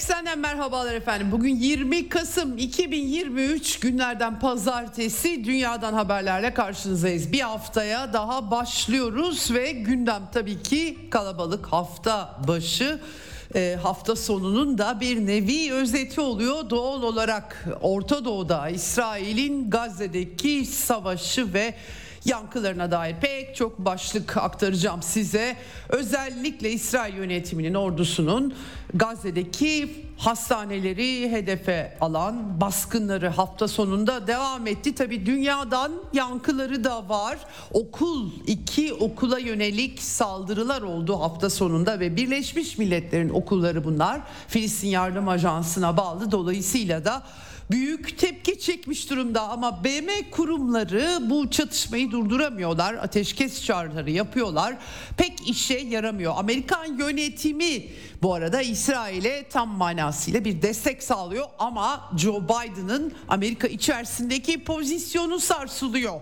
Eksenden merhabalar efendim. Bugün 20 Kasım 2023 günlerden pazartesi dünyadan haberlerle karşınızdayız. Bir haftaya daha başlıyoruz ve gündem tabii ki kalabalık hafta başı e, hafta sonunun da bir nevi özeti oluyor. Doğal olarak Orta Doğu'da İsrail'in Gazze'deki savaşı ve yankılarına dair pek çok başlık aktaracağım size. Özellikle İsrail yönetiminin ordusunun Gazze'deki hastaneleri hedefe alan baskınları hafta sonunda devam etti. Tabi dünyadan yankıları da var. Okul iki okula yönelik saldırılar oldu hafta sonunda ve Birleşmiş Milletler'in okulları bunlar. Filistin Yardım Ajansı'na bağlı dolayısıyla da büyük tepki çekmiş durumda ama BM kurumları bu çatışmayı durduramıyorlar. Ateşkes çağrıları yapıyorlar. Pek işe yaramıyor. Amerikan yönetimi bu arada İsrail'e tam manasıyla bir destek sağlıyor ama Joe Biden'ın Amerika içerisindeki pozisyonu sarsılıyor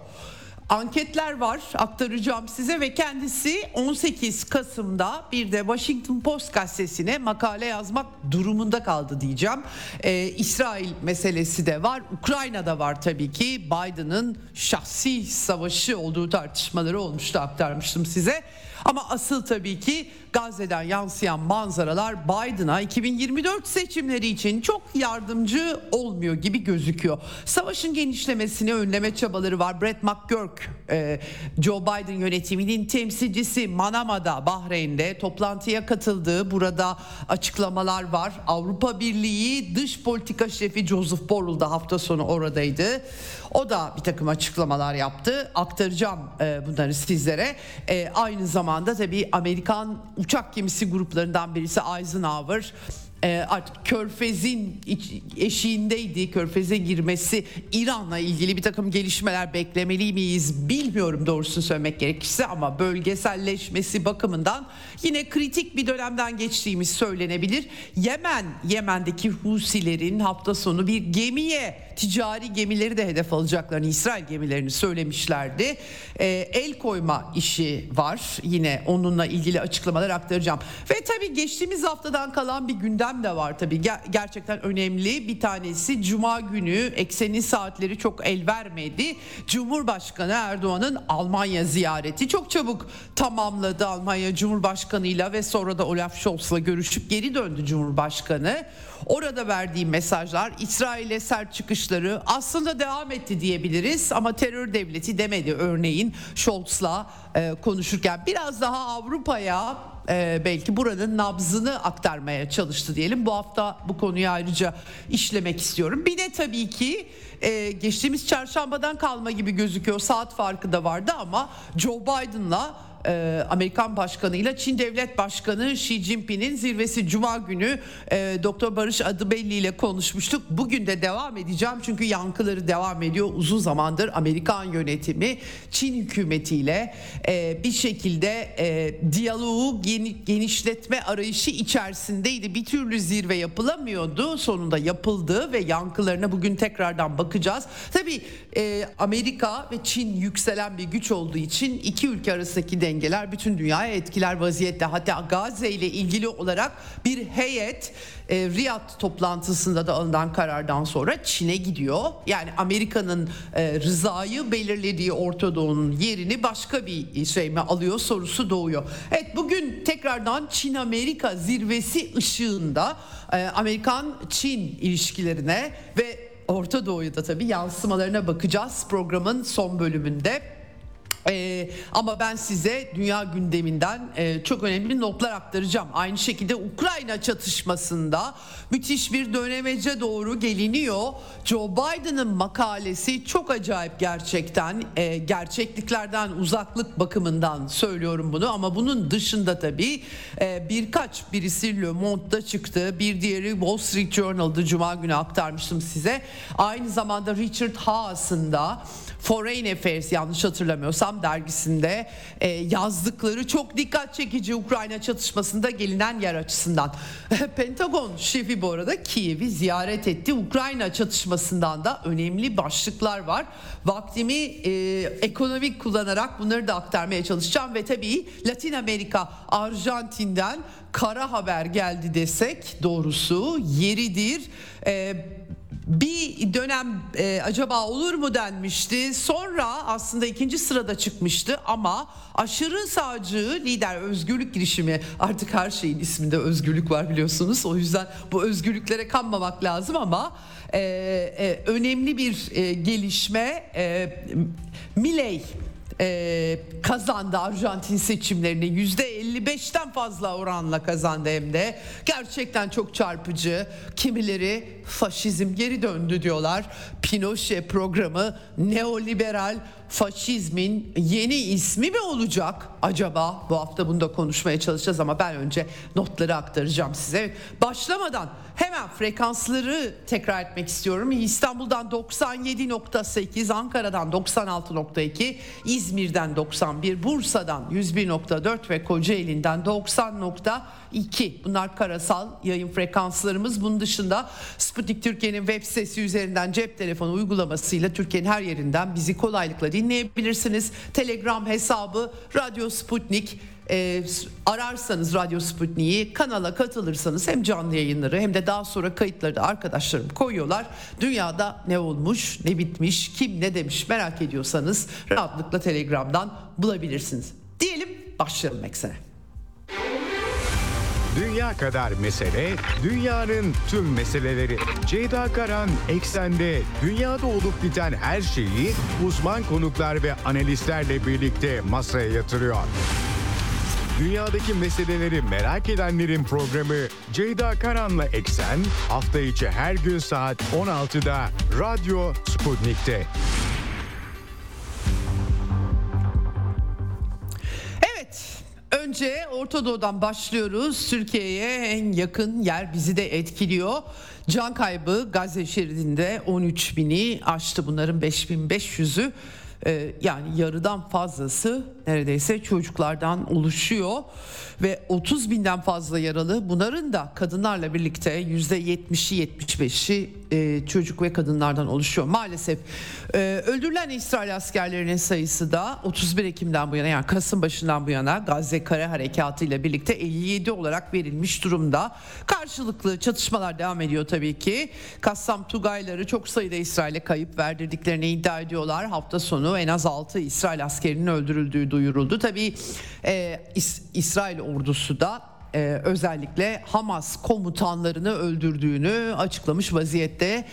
anketler var aktaracağım size ve kendisi 18 Kasım'da bir de Washington Post gazetesine makale yazmak durumunda kaldı diyeceğim. Ee, İsrail meselesi de var, Ukrayna'da var tabii ki Biden'ın şahsi savaşı olduğu tartışmaları olmuştu aktarmıştım size. Ama asıl tabii ki Gazze'den yansıyan manzaralar Biden'a 2024 seçimleri için çok yardımcı olmuyor gibi gözüküyor. Savaşın genişlemesini önleme çabaları var. Brett McGurk, e, Joe Biden yönetiminin temsilcisi Manama'da, Bahreyn'de toplantıya katıldığı burada açıklamalar var. Avrupa Birliği dış politika şefi Joseph Borrell da hafta sonu oradaydı. O da bir takım açıklamalar yaptı. Aktaracağım e, bunları sizlere. E, aynı zamanda tabii Amerikan uçak gemisi gruplarından birisi Eisenhower e, artık Körfez'in eşiğindeydi. Körfez'e girmesi İran'la ilgili bir takım gelişmeler beklemeli miyiz bilmiyorum doğrusunu söylemek gerekirse ama bölgeselleşmesi bakımından yine kritik bir dönemden geçtiğimiz söylenebilir. Yemen, Yemen'deki Husilerin hafta sonu bir gemiye ticari gemileri de hedef alacaklarını İsrail gemilerini söylemişlerdi. E, el koyma işi var yine onunla ilgili açıklamalar aktaracağım. Ve tabii geçtiğimiz haftadan kalan bir gündem de var tabii Ger- gerçekten önemli. Bir tanesi Cuma günü eksenin saatleri çok el vermedi. Cumhurbaşkanı Erdoğan'ın Almanya ziyareti çok çabuk tamamladı Almanya Cumhurbaşkanı'yla ve sonra da Olaf Scholz'la görüşüp geri döndü Cumhurbaşkanı. Orada verdiği mesajlar İsrail'e sert çıkışları aslında devam etti diyebiliriz ama terör devleti demedi örneğin Scholz'la e, konuşurken biraz daha Avrupa'ya e, belki buranın nabzını aktarmaya çalıştı diyelim. Bu hafta bu konuyu ayrıca işlemek istiyorum. Bir de tabii ki e, geçtiğimiz çarşambadan kalma gibi gözüküyor. Saat farkı da vardı ama Joe Biden'la e, Amerikan Başkanı ile Çin Devlet Başkanı Xi Jinping'in zirvesi Cuma günü e, Doktor Barış Adıbelli ile konuşmuştuk. Bugün de devam edeceğim çünkü yankıları devam ediyor. Uzun zamandır Amerikan yönetimi Çin hükümetiyle e, bir şekilde e, diyaloğu geni, genişletme arayışı içerisindeydi. Bir türlü zirve yapılamıyordu. Sonunda yapıldı ve yankılarına bugün tekrardan bakacağız. Tabii e, Amerika ve Çin yükselen bir güç olduğu için iki ülke arasındaki dengeler bütün dünyaya etkiler vaziyette. Hatta Gazze ile ilgili olarak bir heyet e, Riyad toplantısında da alınan karardan sonra Çin'e gidiyor. Yani Amerika'nın e, rızayı belirlediği Orta Doğu'nun yerini başka bir şey mi alıyor sorusu doğuyor. Evet bugün tekrardan Çin-Amerika zirvesi ışığında e, Amerikan-Çin ilişkilerine ve Orta Doğu'da tabii yansımalarına bakacağız programın son bölümünde. Ee, ama ben size dünya gündeminden e, çok önemli notlar aktaracağım. Aynı şekilde Ukrayna çatışmasında müthiş bir dönemece doğru geliniyor. Joe Biden'ın makalesi çok acayip gerçekten. E, gerçekliklerden uzaklık bakımından söylüyorum bunu ama bunun dışında tabii e, birkaç birisi Le Monde'da çıktı. Bir diğeri Wall Street Journal'da Cuma günü aktarmıştım size. Aynı zamanda Richard Haas'ın da Foreign Affairs yanlış hatırlamıyorsam dergisinde e, yazdıkları çok dikkat çekici Ukrayna çatışmasında gelinen yer açısından. Pentagon şefi bu arada Kiev'i ziyaret etti. Ukrayna çatışmasından da önemli başlıklar var. Vaktimi e, ekonomik kullanarak bunları da aktarmaya çalışacağım ve tabii Latin Amerika, Arjantin'den kara haber geldi desek doğrusu yeridir. E, bir dönem e, acaba olur mu denmişti. Sonra aslında ikinci sırada çıkmıştı ama aşırı sağcı lider özgürlük girişimi artık her şeyin isminde özgürlük var biliyorsunuz. O yüzden bu özgürlüklere kanmamak lazım ama e, e, önemli bir e, gelişme e, Miley e, kazandı Arjantin seçimlerini. Yüzde 55'ten fazla oranla kazandı hem de. Gerçekten çok çarpıcı. Kimileri faşizm geri döndü diyorlar. Pinochet programı neoliberal faşizmin yeni ismi mi olacak acaba? Bu hafta bunu da konuşmaya çalışacağız ama ben önce notları aktaracağım size. Başlamadan hemen frekansları tekrar etmek istiyorum. İstanbul'dan 97.8 Ankara'dan 96.2 İzmir'den 91 Bursa'dan 101.4 ve Kocaeli'nden 90.2 bunlar karasal yayın frekanslarımız. Bunun dışında Sputnik Türkiye'nin web sitesi üzerinden cep telefonu uygulamasıyla Türkiye'nin her yerinden bizi kolaylıkla dinleyebilirsiniz. Telegram hesabı Radyo Sputnik e, ararsanız Radyo Sputnik'i kanala katılırsanız hem canlı yayınları hem de daha sonra kayıtları da arkadaşlarım koyuyorlar. Dünyada ne olmuş, ne bitmiş, kim ne demiş merak ediyorsanız rahatlıkla Telegram'dan bulabilirsiniz. Diyelim başlayalım eksene. Dünya kadar mesele, dünyanın tüm meseleleri. Ceyda Karan Eksen'de dünyada olup biten her şeyi uzman konuklar ve analistlerle birlikte masaya yatırıyor. Dünyadaki meseleleri merak edenlerin programı Ceyda Karan'la Eksen hafta içi her gün saat 16'da Radyo Sputnik'te. Önce Orta Doğu'dan başlıyoruz. Türkiye'ye en yakın yer bizi de etkiliyor. Can kaybı Gazze şeridinde 13 bini aştı. Bunların 5500'ü e, yani yarıdan fazlası neredeyse çocuklardan oluşuyor ve 30 binden fazla yaralı bunların da kadınlarla birlikte yüzde 70'i 75'i e, çocuk ve kadınlardan oluşuyor. Maalesef e, öldürülen İsrail askerlerinin sayısı da 31 Ekim'den bu yana yani Kasım başından bu yana Gazze Kare Harekatı ile birlikte 57 olarak verilmiş durumda. Karşılıklı çatışmalar devam ediyor tabii ki. Kassam Tugayları çok sayıda İsrail'e kayıp verdirdiklerini iddia ediyorlar. Hafta sonu en az 6 İsrail askerinin öldürüldüğü duyuruldu. Tabii e, İs- İsrail ordusu da e, özellikle Hamas komutanlarını öldürdüğünü açıklamış vaziyette.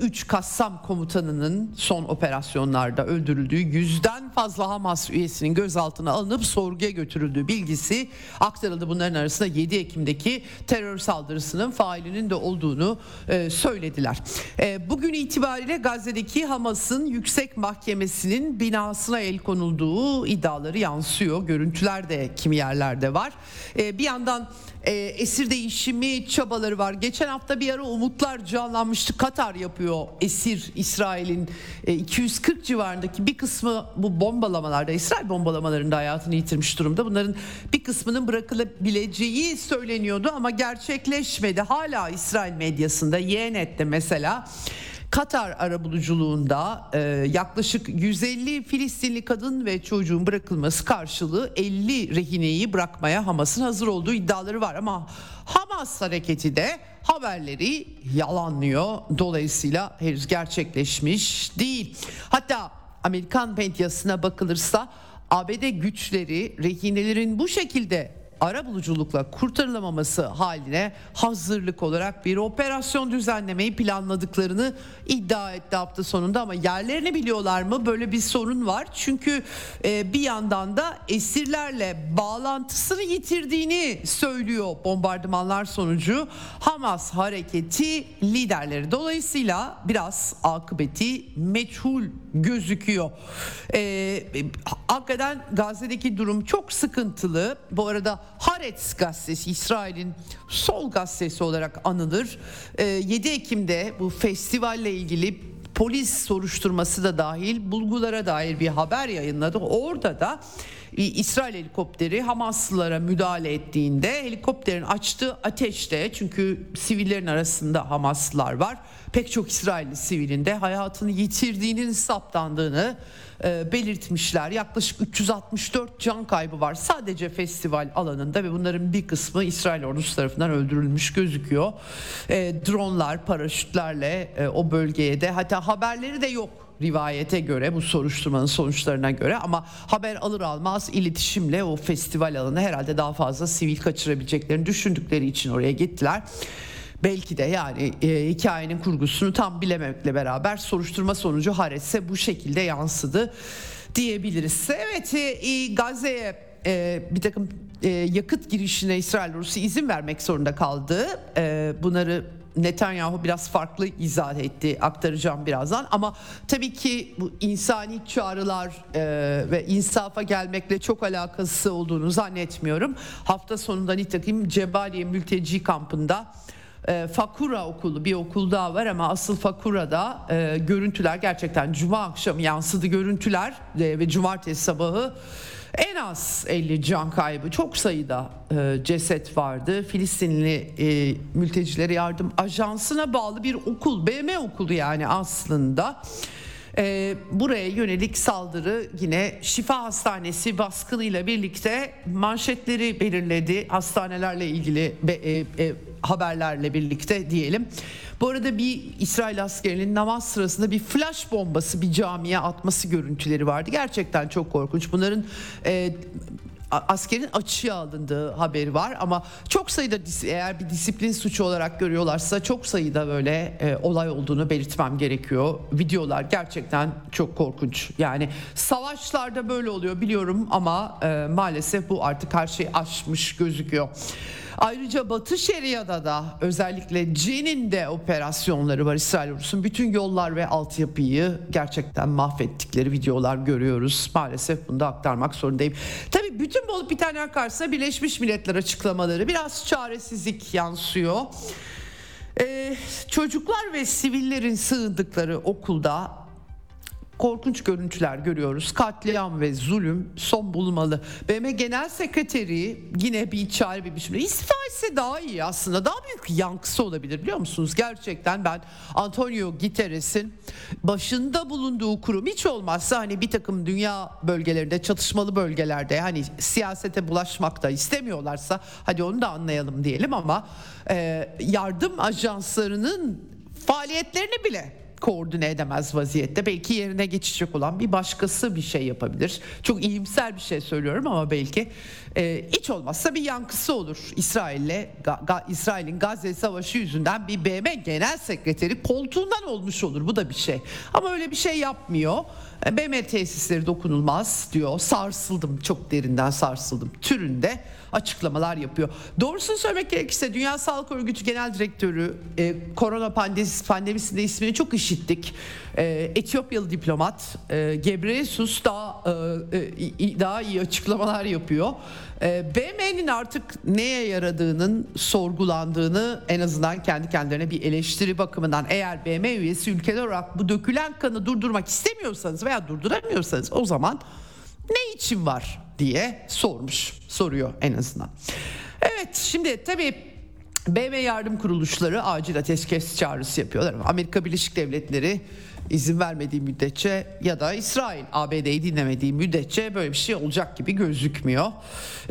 3 Kassam komutanının son operasyonlarda öldürüldüğü yüzden fazla Hamas üyesinin gözaltına alınıp sorguya götürüldüğü bilgisi aktarıldı. Bunların arasında 7 Ekim'deki terör saldırısının failinin de olduğunu e, söylediler. E, bugün itibariyle Gazze'deki Hamas'ın yüksek mahkemesinin binasına el konulduğu iddiaları yansıyor. Görüntüler de kimi yerlerde var. E, bir yandan e, esir değişimi çabaları var. Geçen hafta bir ara umutlar canlanmıştı. Katar yapıyor esir İsrail'in e, 240 civarındaki bir kısmı bu bombalamalarda İsrail bombalamalarında hayatını yitirmiş durumda. Bunların bir kısmının bırakılabileceği söyleniyordu ama gerçekleşmedi. Hala İsrail medyasında Yenet'te mesela Katar arabuluculuğunda e, yaklaşık 150 Filistinli kadın ve çocuğun bırakılması karşılığı 50 rehineyi bırakmaya Hamas'ın hazır olduğu iddiaları var ama Hamas hareketi de haberleri yalanlıyor. Dolayısıyla henüz gerçekleşmiş değil. Hatta Amerikan medyasına bakılırsa ABD güçleri rehinelerin bu şekilde ara buluculukla kurtarılamaması haline hazırlık olarak bir operasyon düzenlemeyi planladıklarını iddia etti hafta sonunda ama yerlerini biliyorlar mı? Böyle bir sorun var. Çünkü e, bir yandan da esirlerle bağlantısını yitirdiğini söylüyor bombardımanlar sonucu Hamas hareketi liderleri. Dolayısıyla biraz akıbeti meçhul gözüküyor. E, hakikaten Gazze'deki durum çok sıkıntılı. Bu arada Haaretz gazetesi İsrail'in sol gazetesi olarak anılır. 7 ee, Ekim'de bu festivalle ilgili polis soruşturması da dahil bulgulara dair bir haber yayınladı. Orada da İsrail helikopteri Hamaslılara müdahale ettiğinde helikopterin açtığı ateşte çünkü sivillerin arasında Hamaslılar var. Pek çok İsrailli sivilinde hayatını yitirdiğinin saptandığını e, belirtmişler. Yaklaşık 364 can kaybı var sadece festival alanında ve bunların bir kısmı İsrail ordusu tarafından öldürülmüş gözüküyor. E, dronlar, paraşütlerle e, o bölgeye de hatta haberleri de yok rivayete göre bu soruşturmanın sonuçlarına göre ama haber alır almaz iletişimle o festival alanı herhalde daha fazla sivil kaçırabileceklerini düşündükleri için oraya gittiler. Belki de yani e, hikayenin kurgusunu tam bilememekle beraber soruşturma sonucu Hares'e bu şekilde yansıdı diyebiliriz. Evet e, Gazze'ye e, bir takım e, yakıt girişine İsrail Rusya izin vermek zorunda kaldı. E, bunları Netanyahu biraz farklı izah etti aktaracağım birazdan ama tabii ki bu insani çağrılar e, ve insafa gelmekle çok alakası olduğunu zannetmiyorum. Hafta sonunda nitekim Cebaliye mülteci kampında e, Fakura okulu bir okul daha var ama asıl Fakura'da e, görüntüler gerçekten cuma akşamı yansıdı görüntüler e, ve cumartesi sabahı en az 50 can kaybı çok sayıda e, ceset vardı. Filistinli e, mültecilere yardım ajansına bağlı bir okul BM okulu yani aslında. E, buraya yönelik saldırı yine Şifa Hastanesi baskınıyla birlikte manşetleri belirledi. Hastanelerle ilgili be, e, e, haberlerle birlikte diyelim. Bu arada bir İsrail askerinin namaz sırasında bir flash bombası bir camiye atması görüntüleri vardı. Gerçekten çok korkunç. Bunların e, askerin açığa alındığı haberi var ama çok sayıda eğer bir disiplin suçu olarak görüyorlarsa çok sayıda böyle e, olay olduğunu belirtmem gerekiyor. Videolar gerçekten çok korkunç. Yani savaşlarda böyle oluyor biliyorum ama e, maalesef bu artık her şey aşmış gözüküyor. Ayrıca Batı Şeria'da da özellikle Cin'in de operasyonları var İsrail ordusunun. Bütün yollar ve altyapıyı gerçekten mahvettikleri videolar görüyoruz. Maalesef bunu da aktarmak zorundayım. Tabii bütün bu olup bitenler karşısında Birleşmiş Milletler açıklamaları biraz çaresizlik yansıyor. Ee, çocuklar ve sivillerin sığındıkları okulda korkunç görüntüler görüyoruz. Katliam ve zulüm son bulmalı. BM Genel Sekreteri yine bir çare bir biçimde istifa etse daha iyi aslında. Daha büyük yankısı olabilir biliyor musunuz? Gerçekten ben Antonio Guterres'in başında bulunduğu kurum hiç olmazsa hani bir takım dünya bölgelerinde çatışmalı bölgelerde hani siyasete bulaşmak da istemiyorlarsa hadi onu da anlayalım diyelim ama e, yardım ajanslarının faaliyetlerini bile koordine edemez vaziyette. Belki yerine geçecek olan bir başkası bir şey yapabilir. Çok iyimser bir şey söylüyorum ama belki e, hiç olmazsa bir yankısı olur. İsrail'le İsrail'in Gazze Savaşı yüzünden bir BM Genel Sekreteri koltuğundan olmuş olur. Bu da bir şey. Ama öyle bir şey yapmıyor. E, BM tesisleri dokunulmaz diyor. Sarsıldım çok derinden sarsıldım türünde açıklamalar yapıyor. Doğrusunu söylemek gerekirse Dünya Sağlık Örgütü Genel Direktörü e, korona pandemisi, pandemisinde ismini çok işittik. E, Etiyopyalı diplomat e, Gebreyesus daha e, e, daha iyi açıklamalar yapıyor. E, BM'nin artık neye yaradığının sorgulandığını en azından kendi kendilerine bir eleştiri bakımından eğer BM üyesi ülkeler olarak bu dökülen kanı durdurmak istemiyorsanız veya durduramıyorsanız o zaman ne için var diye sormuş soruyor en azından. Evet şimdi tabii BM yardım kuruluşları acil ateşkes çağrısı yapıyorlar. Amerika Birleşik Devletleri izin vermediği müddetçe ya da İsrail ABD'yi dinlemediği müddetçe böyle bir şey olacak gibi gözükmüyor.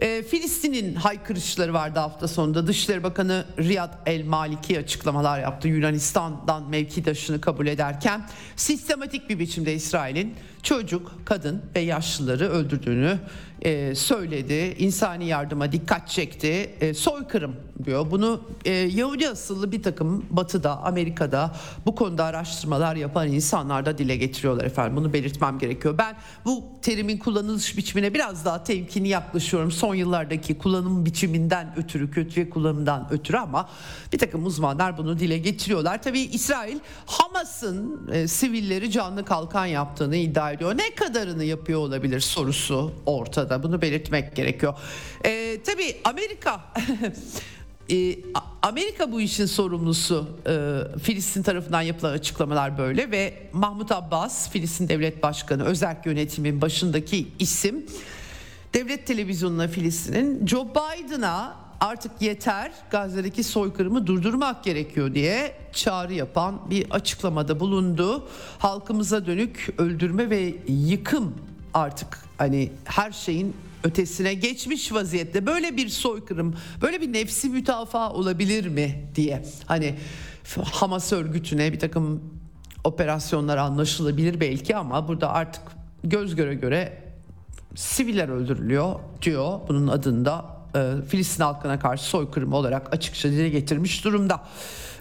E, Filistin'in haykırışları vardı hafta sonunda. Dışişleri Bakanı Riyad El Maliki açıklamalar yaptı. Yunanistan'dan mevkidaşını kabul ederken sistematik bir biçimde İsrail'in çocuk, kadın ve yaşlıları öldürdüğünü e, söyledi. İnsani yardıma dikkat çekti. E, soykırım diyor. Bunu e, Yahudi asıllı bir takım Batı'da, Amerika'da bu konuda araştırmalar yapan insanlar da dile getiriyorlar efendim. Bunu belirtmem gerekiyor. Ben bu terimin kullanılış biçimine biraz daha temkinli yaklaşıyorum. Son yıllardaki kullanım biçiminden ötürü, kötüye kullanımdan ötürü ama bir takım uzmanlar bunu dile getiriyorlar. Tabii İsrail Hamas'ın e, sivilleri canlı kalkan yaptığını iddia ediyor. Ne kadarını yapıyor olabilir sorusu ortada. Bunu belirtmek gerekiyor. E, tabii Amerika e, Amerika bu işin sorumlusu e, Filistin tarafından yapılan açıklamalar böyle ve Mahmut Abbas Filistin Devlet Başkanı özel yönetimin başındaki isim devlet televizyonuna Filistin'in Joe Biden'a artık yeter Gazze'deki soykırımı durdurmak gerekiyor diye çağrı yapan bir açıklamada bulundu. Halkımıza dönük öldürme ve yıkım artık hani her şeyin ötesine geçmiş vaziyette. Böyle bir soykırım böyle bir nefsi mütafaa olabilir mi diye. Hani Hamas örgütüne bir takım operasyonlar anlaşılabilir belki ama burada artık göz göre göre siviller öldürülüyor diyor. Bunun adında e, Filistin halkına karşı soykırım olarak açıkça dile getirmiş durumda.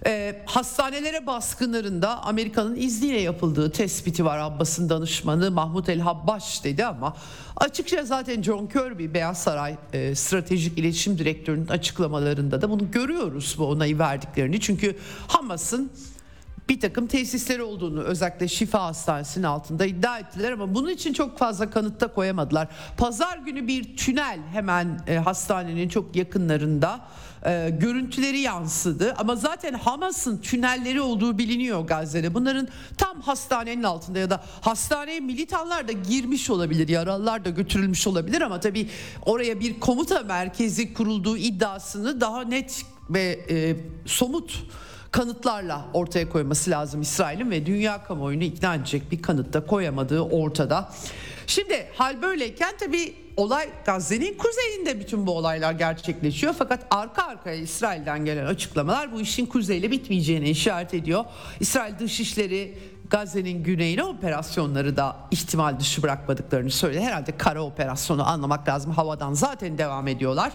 E, hastanelere baskınlarında Amerika'nın izniyle yapıldığı tespiti var Abbas'ın danışmanı Mahmut El Habbaş dedi ama açıkça zaten John Kirby Beyaz Saray e, Stratejik İletişim Direktörü'nün açıklamalarında da bunu görüyoruz bu onayı verdiklerini. Çünkü Hamas'ın bir takım tesisleri olduğunu özellikle Şifa Hastanesi'nin altında iddia ettiler ama bunun için çok fazla kanıtta koyamadılar. Pazar günü bir tünel hemen e, hastanenin çok yakınlarında e, görüntüleri yansıdı ama zaten Hamas'ın tünelleri olduğu biliniyor Gazze'de. Bunların tam hastanenin altında ya da hastaneye militanlar da girmiş olabilir, yaralılar da götürülmüş olabilir ama tabii oraya bir komuta merkezi kurulduğu iddiasını daha net ve e, somut kanıtlarla ortaya koyması lazım İsrail'in ve dünya kamuoyunu ikna edecek bir kanıtta koyamadığı ortada. Şimdi hal böyleyken tabii olay Gazze'nin kuzeyinde bütün bu olaylar gerçekleşiyor. Fakat arka arkaya İsrail'den gelen açıklamalar bu işin kuzeyle bitmeyeceğini işaret ediyor. İsrail Dışişleri Gazze'nin güneyine operasyonları da ihtimal dışı bırakmadıklarını söyledi. Herhalde kara operasyonu anlamak lazım. Havadan zaten devam ediyorlar.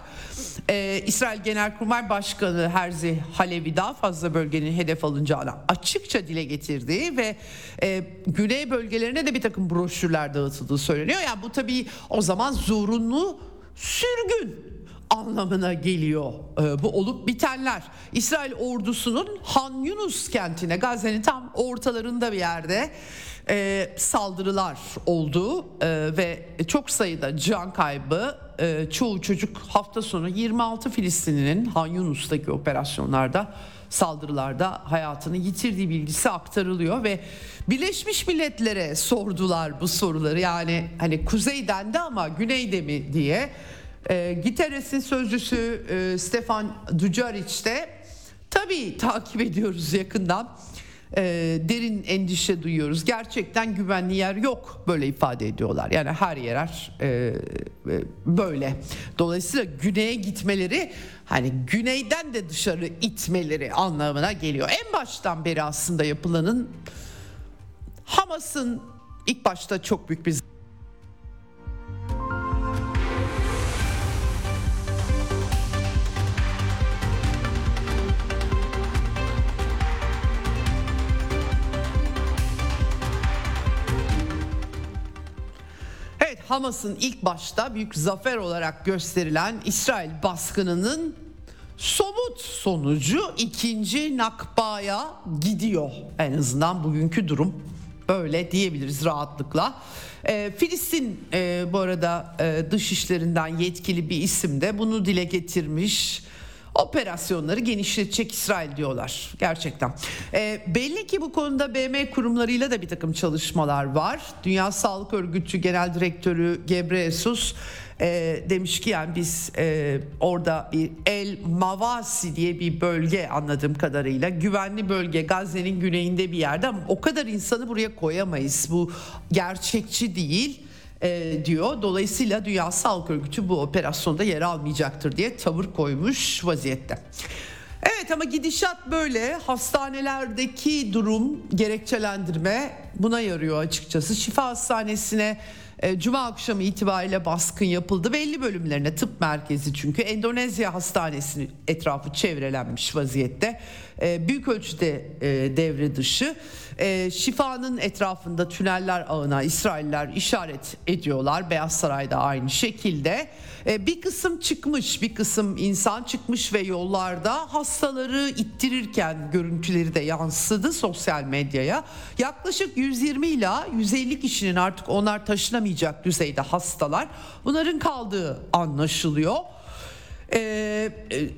Ee, İsrail Genelkurmay Başkanı Herzi Halevi daha fazla bölgenin hedef alınacağını açıkça dile getirdi ve e, güney bölgelerine de bir takım broşürler dağıtıldığı söyleniyor. Yani bu tabii o zaman zorunlu sürgün anlamına geliyor e, bu olup bitenler. İsrail ordusunun Han Yunus kentine Gazze'nin tam ortalarında bir yerde e, saldırılar oldu e, ve çok sayıda can kaybı e, çoğu çocuk hafta sonu 26 Filistinlinin Han Yunus'taki operasyonlarda saldırılarda hayatını yitirdiği bilgisi aktarılıyor ve Birleşmiş Milletler'e sordular bu soruları yani hani kuzeyden de ama güneyde mi diye e, Giteres'in sözcüsü e, Stefan Dujarric de tabii takip ediyoruz yakından. E, derin endişe duyuyoruz. Gerçekten güvenli yer yok böyle ifade ediyorlar. Yani her yer e, e, böyle. Dolayısıyla güneye gitmeleri hani güneyden de dışarı itmeleri anlamına geliyor. En baştan beri aslında yapılanın Hamas'ın ilk başta çok büyük bir Hamas'ın ilk başta büyük zafer olarak gösterilen İsrail baskınının somut sonucu ikinci Nakba'ya gidiyor. En azından bugünkü durum böyle diyebiliriz rahatlıkla. E, Filistin e, bu arada e, dış işlerinden yetkili bir isim de bunu dile getirmiş operasyonları genişletecek İsrail diyorlar gerçekten. E, belli ki bu konuda BM kurumlarıyla da bir takım çalışmalar var. Dünya Sağlık Örgütü Genel Direktörü Gebreyesus e, demiş ki yani biz e, orada El Mavasi diye bir bölge anladığım kadarıyla güvenli bölge Gazze'nin güneyinde bir yerde ama o kadar insanı buraya koyamayız. Bu gerçekçi değil e, diyor. Dolayısıyla Dünya Sağlık Örgütü bu operasyonda yer almayacaktır diye tavır koymuş vaziyette. Evet ama gidişat böyle. Hastanelerdeki durum gerekçelendirme buna yarıyor açıkçası. Şifa Hastanesi'ne E, Cuma akşamı itibariyle baskın yapıldı. Belli bölümlerine tıp merkezi çünkü Endonezya hastanesinin etrafı çevrelenmiş vaziyette. E, büyük ölçüde e, devre dışı. Şifanın etrafında tüneller ağına İsrailler işaret ediyorlar. Beyaz Saray'da aynı şekilde. Bir kısım çıkmış, bir kısım insan çıkmış ve yollarda hastaları ittirirken görüntüleri de yansıdı sosyal medyaya. Yaklaşık 120 ila 150 kişinin artık onlar taşınamayacak düzeyde hastalar. Bunların kaldığı anlaşılıyor. Ee, e,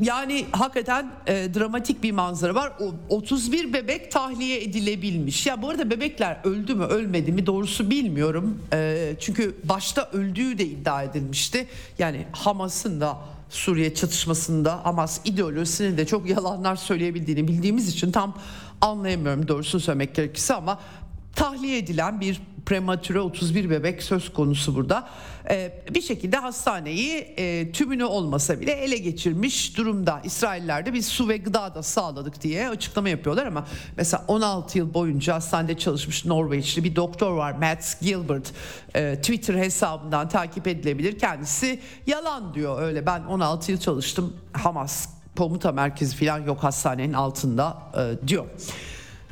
yani hakikaten e, dramatik bir manzara var. O, 31 bebek tahliye edilebilmiş. Ya bu arada bebekler öldü mü ölmedi mi doğrusu bilmiyorum. E, çünkü başta öldüğü de iddia edilmişti. Yani Hamas'ın da Suriye çatışmasında Hamas ideolojisinin de çok yalanlar söyleyebildiğini bildiğimiz için tam anlayamıyorum doğrusunu söylemek gerekirse ama tahliye edilen bir prematüre 31 bebek söz konusu burada. Ee, bir şekilde hastaneyi e, tümünü olmasa bile ele geçirmiş durumda. İsrailler de biz su ve gıda da sağladık diye açıklama yapıyorlar ama mesela 16 yıl boyunca hastanede çalışmış Norveçli bir doktor var Matt Gilbert e, Twitter hesabından takip edilebilir. Kendisi yalan diyor öyle ben 16 yıl çalıştım Hamas komuta merkezi falan yok hastanenin altında e, diyor.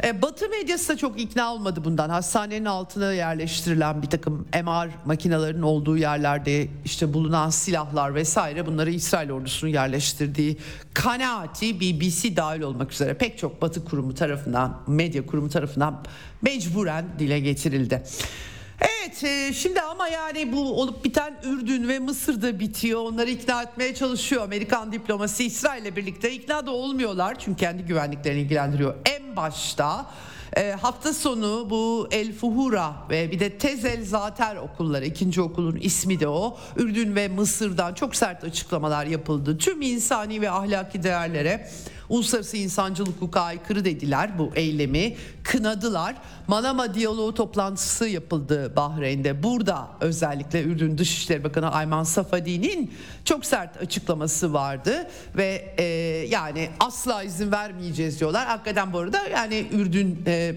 E, Batı medyası da çok ikna olmadı bundan. Hastanenin altına yerleştirilen bir takım MR makinelerinin olduğu yerlerde işte bulunan silahlar vesaire bunları İsrail ordusunun yerleştirdiği kanaati BBC dahil olmak üzere pek çok Batı kurumu tarafından, medya kurumu tarafından mecburen dile getirildi. Evet e, şimdi ama yani bu olup biten Ürdün ve Mısır'da bitiyor. Onları ikna etmeye çalışıyor Amerikan diplomasi İsrail'le birlikte. ikna da olmuyorlar çünkü kendi güvenliklerini ilgilendiriyor. En başta e, hafta sonu bu El Fuhura ve bir de Tezel Zater okulları ikinci okulun ismi de o. Ürdün ve Mısır'dan çok sert açıklamalar yapıldı. Tüm insani ve ahlaki değerlere uluslararası insancılık hukuka aykırı dediler bu eylemi kınadılar. Manama diyaloğu toplantısı yapıldı Bahreyn'de. Burada özellikle Ürdün Dışişleri Bakanı Ayman Safadi'nin çok sert açıklaması vardı ve e, yani asla izin vermeyeceğiz diyorlar. Hakikaten bu arada yani Ürdün e,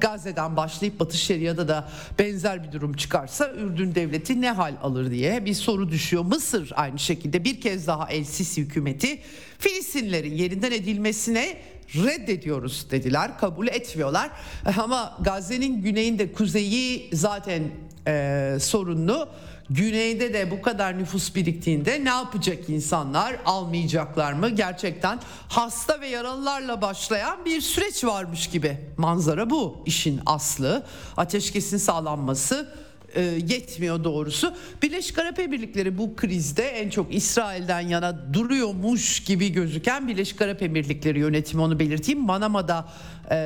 Gazze'den başlayıp Batı Şeria'da da benzer bir durum çıkarsa Ürdün devleti ne hal alır diye bir soru düşüyor. Mısır aynı şekilde bir kez daha El Sisi hükümeti Filistinlerin yerinden edilmesine reddediyoruz dediler kabul etmiyorlar. Ama Gazze'nin güneyinde kuzeyi zaten e, sorunlu. Güneyde de bu kadar nüfus biriktiğinde ne yapacak insanlar? Almayacaklar mı? Gerçekten hasta ve yaralılarla başlayan bir süreç varmış gibi. Manzara bu işin aslı. Ateşkesin sağlanması e, yetmiyor doğrusu. Birleşik Arap Emirlikleri bu krizde en çok İsrail'den yana duruyormuş gibi gözüken Birleşik Arap Emirlikleri yönetimi onu belirteyim. Manama'da e,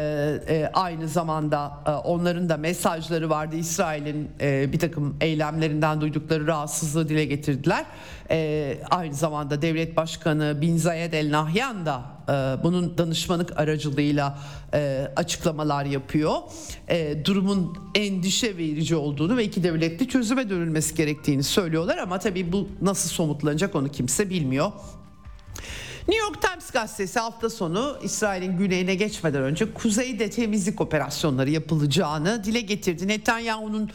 e, aynı zamanda e, onların da mesajları vardı. İsrail'in e, bir takım eylemlerinden duydukları rahatsızlığı dile getirdiler. E, aynı zamanda devlet başkanı Bin Zayed El Nahyan da e, bunun danışmanlık aracılığıyla e, açıklamalar yapıyor. E, durumun endişe verici olduğunu ve iki devletli çözüme dönülmesi gerektiğini söylüyorlar ama tabii bu nasıl somutlanacak onu kimse bilmiyor. New York Times gazetesi hafta sonu İsrail'in güneyine geçmeden önce kuzeyde temizlik operasyonları yapılacağını dile getirdi. Netanyahu'nun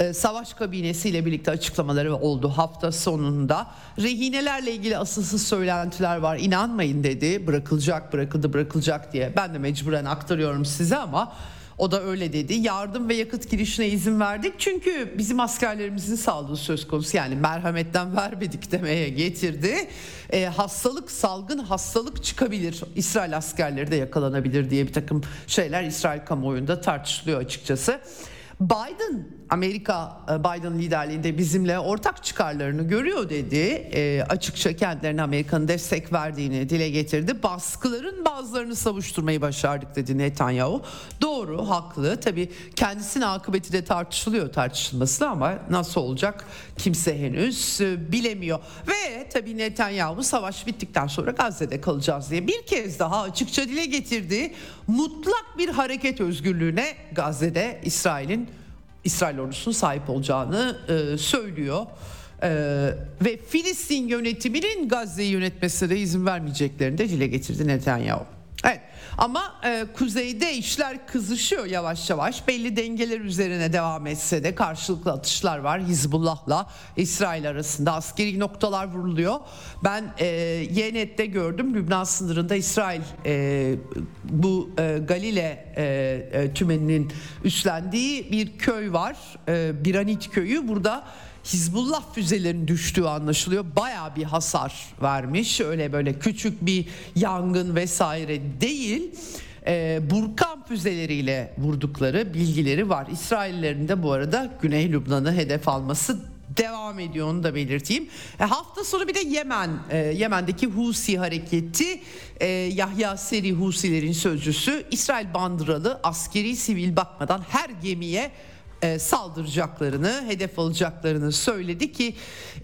e, savaş kabinesiyle birlikte açıklamaları oldu hafta sonunda. Rehinelerle ilgili asılsız söylentiler var inanmayın dedi bırakılacak bırakıldı bırakılacak diye. Ben de mecburen aktarıyorum size ama o da öyle dedi. Yardım ve yakıt girişine izin verdik. Çünkü bizim askerlerimizin sağlığı söz konusu. Yani merhametten vermedik demeye getirdi. E, hastalık, salgın hastalık çıkabilir. İsrail askerleri de yakalanabilir diye bir takım şeyler İsrail kamuoyunda tartışılıyor açıkçası. Biden Amerika e, Biden liderliğinde bizimle ortak çıkarlarını görüyor dedi. E, açıkça kendilerine Amerika'nın destek verdiğini dile getirdi. Baskıların bazılarını savuşturmayı başardık dedi Netanyahu. Doğru, haklı. Tabii kendisinin akıbeti de tartışılıyor tartışılması ama nasıl olacak kimse henüz e, bilemiyor. Ve tabii Netanyahu savaş bittikten sonra Gazze'de kalacağız diye bir kez daha açıkça dile getirdi. Mutlak bir hareket özgürlüğüne Gazze'de İsrail'in İsrail ordusunun sahip olacağını e, söylüyor. E, ve Filistin yönetiminin Gazze'yi yönetmesine de izin vermeyeceklerini de dile getirdi Netanyahu. Evet ama e, kuzeyde işler kızışıyor yavaş yavaş. Belli dengeler üzerine devam etse de karşılıklı atışlar var. Hizbullah'la İsrail arasında askeri noktalar vuruluyor. Ben e, Yenet'te gördüm Lübnan sınırında İsrail e, bu e, Galile e, e, tümeninin üstlendiği bir köy var. E, Biranit köyü burada Hizbullah füzelerinin düştüğü anlaşılıyor. Baya bir hasar vermiş. Öyle böyle küçük bir yangın vesaire değil. Ee, Burkan füzeleriyle vurdukları bilgileri var. İsraillerin de bu arada Güney Lübnan'ı hedef alması devam ediyor onu da belirteyim. E, hafta sonu bir de Yemen, e, Yemen'deki Husi hareketi e, Yahya Seri Husilerin sözcüsü İsrail bandıralı askeri sivil bakmadan her gemiye e, saldıracaklarını, hedef alacaklarını söyledi ki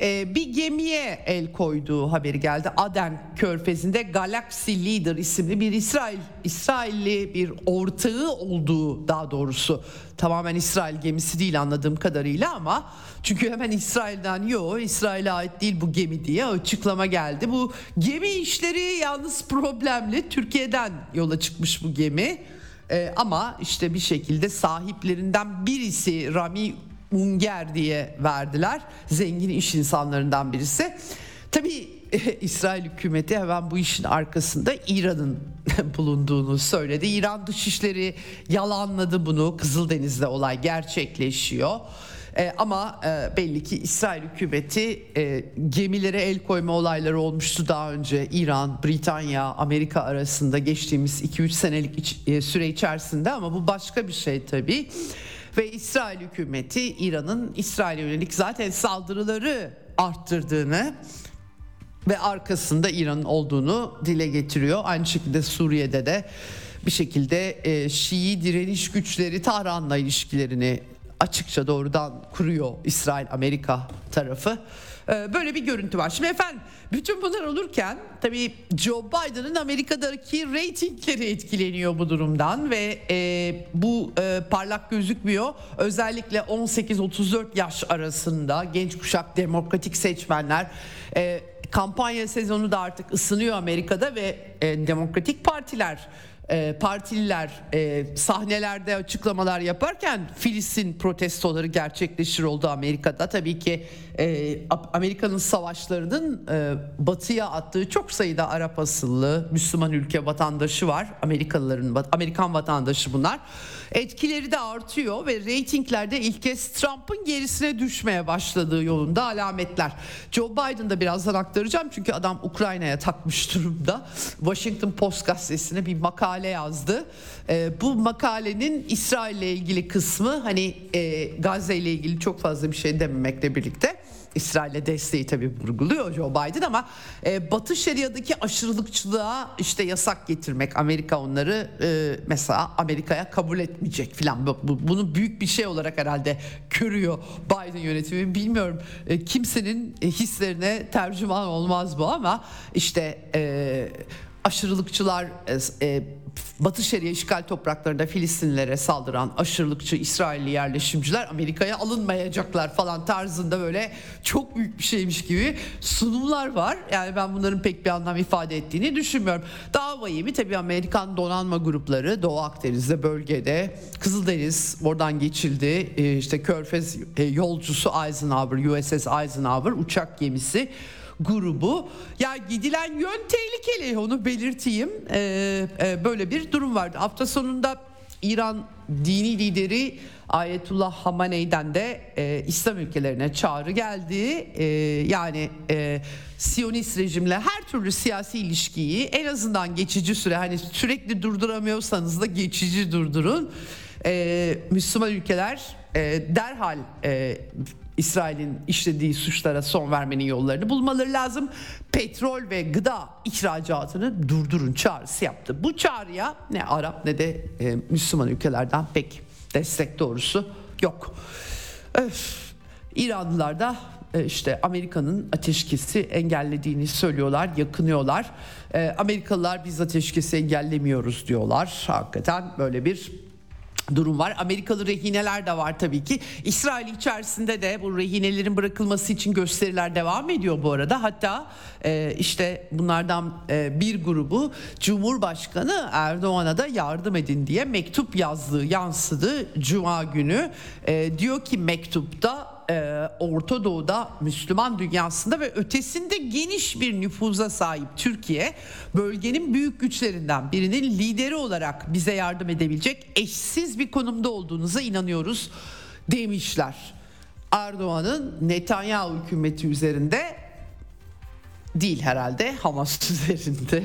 e, bir gemiye el koyduğu haberi geldi. Aden Körfezi'nde Galaxy Leader isimli bir İsrail İsrailli bir ortağı olduğu daha doğrusu tamamen İsrail gemisi değil anladığım kadarıyla ama çünkü hemen İsrail'den yok İsrail'e ait değil bu gemi diye açıklama geldi. Bu gemi işleri yalnız problemli. Türkiye'den yola çıkmış bu gemi. Ee, ama işte bir şekilde sahiplerinden birisi Rami Unger diye verdiler. Zengin iş insanlarından birisi. Tabii İsrail hükümeti hemen bu işin arkasında İran'ın bulunduğunu söyledi. İran Dışişleri yalanladı bunu. Kızıldeniz'de olay gerçekleşiyor. E, ama e, belli ki İsrail hükümeti e, gemilere el koyma olayları olmuştu daha önce İran, Britanya, Amerika arasında geçtiğimiz 2-3 senelik iç, e, süre içerisinde ama bu başka bir şey tabii. Ve İsrail hükümeti İran'ın İsrail'e yönelik zaten saldırıları arttırdığını ve arkasında İran'ın olduğunu dile getiriyor. Aynı şekilde Suriye'de de bir şekilde e, Şii direniş güçleri Tahran'la ilişkilerini açıkça doğrudan kuruyor İsrail Amerika tarafı. Ee, böyle bir görüntü var. Şimdi efendim bütün bunlar olurken tabii Joe Biden'ın Amerika'daki reytingleri etkileniyor bu durumdan ve e, bu e, parlak gözükmüyor. Özellikle 18-34 yaş arasında genç kuşak demokratik seçmenler e, kampanya sezonu da artık ısınıyor Amerika'da ve e, demokratik partiler e, partililer e, sahnelerde açıklamalar yaparken Filistin protestoları gerçekleşir oldu Amerika'da. Tabii ki e, Amerika'nın savaşlarının e, batıya attığı çok sayıda Arap asıllı Müslüman ülke vatandaşı var. Amerikalıların Amerikan vatandaşı bunlar. Etkileri de artıyor ve reytinglerde ilk kez Trump'ın gerisine düşmeye başladığı yolunda alametler. Joe Biden da birazdan aktaracağım çünkü adam Ukrayna'ya takmış durumda. Washington Post gazetesine bir makale yazdı. E, bu makalenin İsrail ile ilgili kısmı hani e, Gazze ile ilgili çok fazla bir şey dememekle birlikte İsrail'e desteği tabii vurguluyor Joe Biden ama e, Batı Şeria'daki aşırılıkçılığa işte yasak getirmek Amerika onları e, mesela Amerika'ya kabul etmeyecek filan. Bu, bu, bunu büyük bir şey olarak herhalde görüyor Biden yönetimi. Bilmiyorum e, kimsenin hislerine tercüman olmaz bu ama işte e, aşırılıkçılar e, e Batı Şeria işgal topraklarında Filistinlilere saldıran aşırılıkçı İsrailli yerleşimciler Amerika'ya alınmayacaklar falan tarzında böyle çok büyük bir şeymiş gibi sunumlar var. Yani ben bunların pek bir anlam ifade ettiğini düşünmüyorum. Daha vahimi tabii Amerikan donanma grupları Doğu Akdeniz'de bölgede Kızıldeniz oradan geçildi. E, işte Körfez e, yolcusu Eisenhower USS Eisenhower uçak gemisi grubu. Ya gidilen yön tehlikeli onu belirteyim. Ee, e, böyle bir durum vardı. Hafta sonunda İran dini lideri Ayetullah Hamaney'den de e, İslam ülkelerine çağrı geldi. E, yani e, Siyonist rejimle her türlü siyasi ilişkiyi en azından geçici süre hani sürekli durduramıyorsanız da geçici durdurun. E, Müslüman ülkeler e, derhal e, İsrail'in işlediği suçlara son vermenin yollarını bulmaları lazım. Petrol ve gıda ihracatını durdurun çağrısı yaptı. Bu çağrıya ne Arap ne de e, Müslüman ülkelerden pek destek doğrusu yok. Öf. İranlılar da e, işte Amerika'nın ateşkesi engellediğini söylüyorlar, yakınıyorlar. E, Amerikalılar biz ateşkesi engellemiyoruz diyorlar. Hakikaten böyle bir durum var. Amerikalı rehineler de var tabii ki. İsrail içerisinde de bu rehinelerin bırakılması için gösteriler devam ediyor bu arada. Hatta e, işte bunlardan e, bir grubu Cumhurbaşkanı Erdoğan'a da yardım edin diye mektup yazdığı yansıdı Cuma günü. E, diyor ki mektupta e, Orta Doğu'da Müslüman dünyasında ve ötesinde geniş bir nüfuza sahip Türkiye bölgenin büyük güçlerinden birinin lideri olarak bize yardım edebilecek eşsiz bir konumda olduğunuza inanıyoruz demişler. Erdoğan'ın Netanyahu hükümeti üzerinde değil herhalde Hamas üzerinde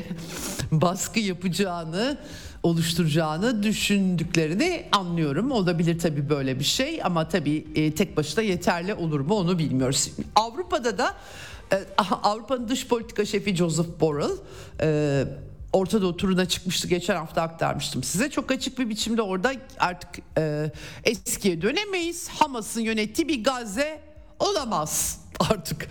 baskı yapacağını oluşturacağını düşündüklerini anlıyorum. Olabilir tabii böyle bir şey ama tabii e, tek başına yeterli olur mu onu bilmiyoruz. Avrupa'da da e, Avrupa'nın dış politika şefi Joseph Borrell e, Orta Doğu turuna çıkmıştı geçen hafta aktarmıştım size. Çok açık bir biçimde orada artık eskiye dönemeyiz. Hamas'ın yönettiği bir Gazze olamaz artık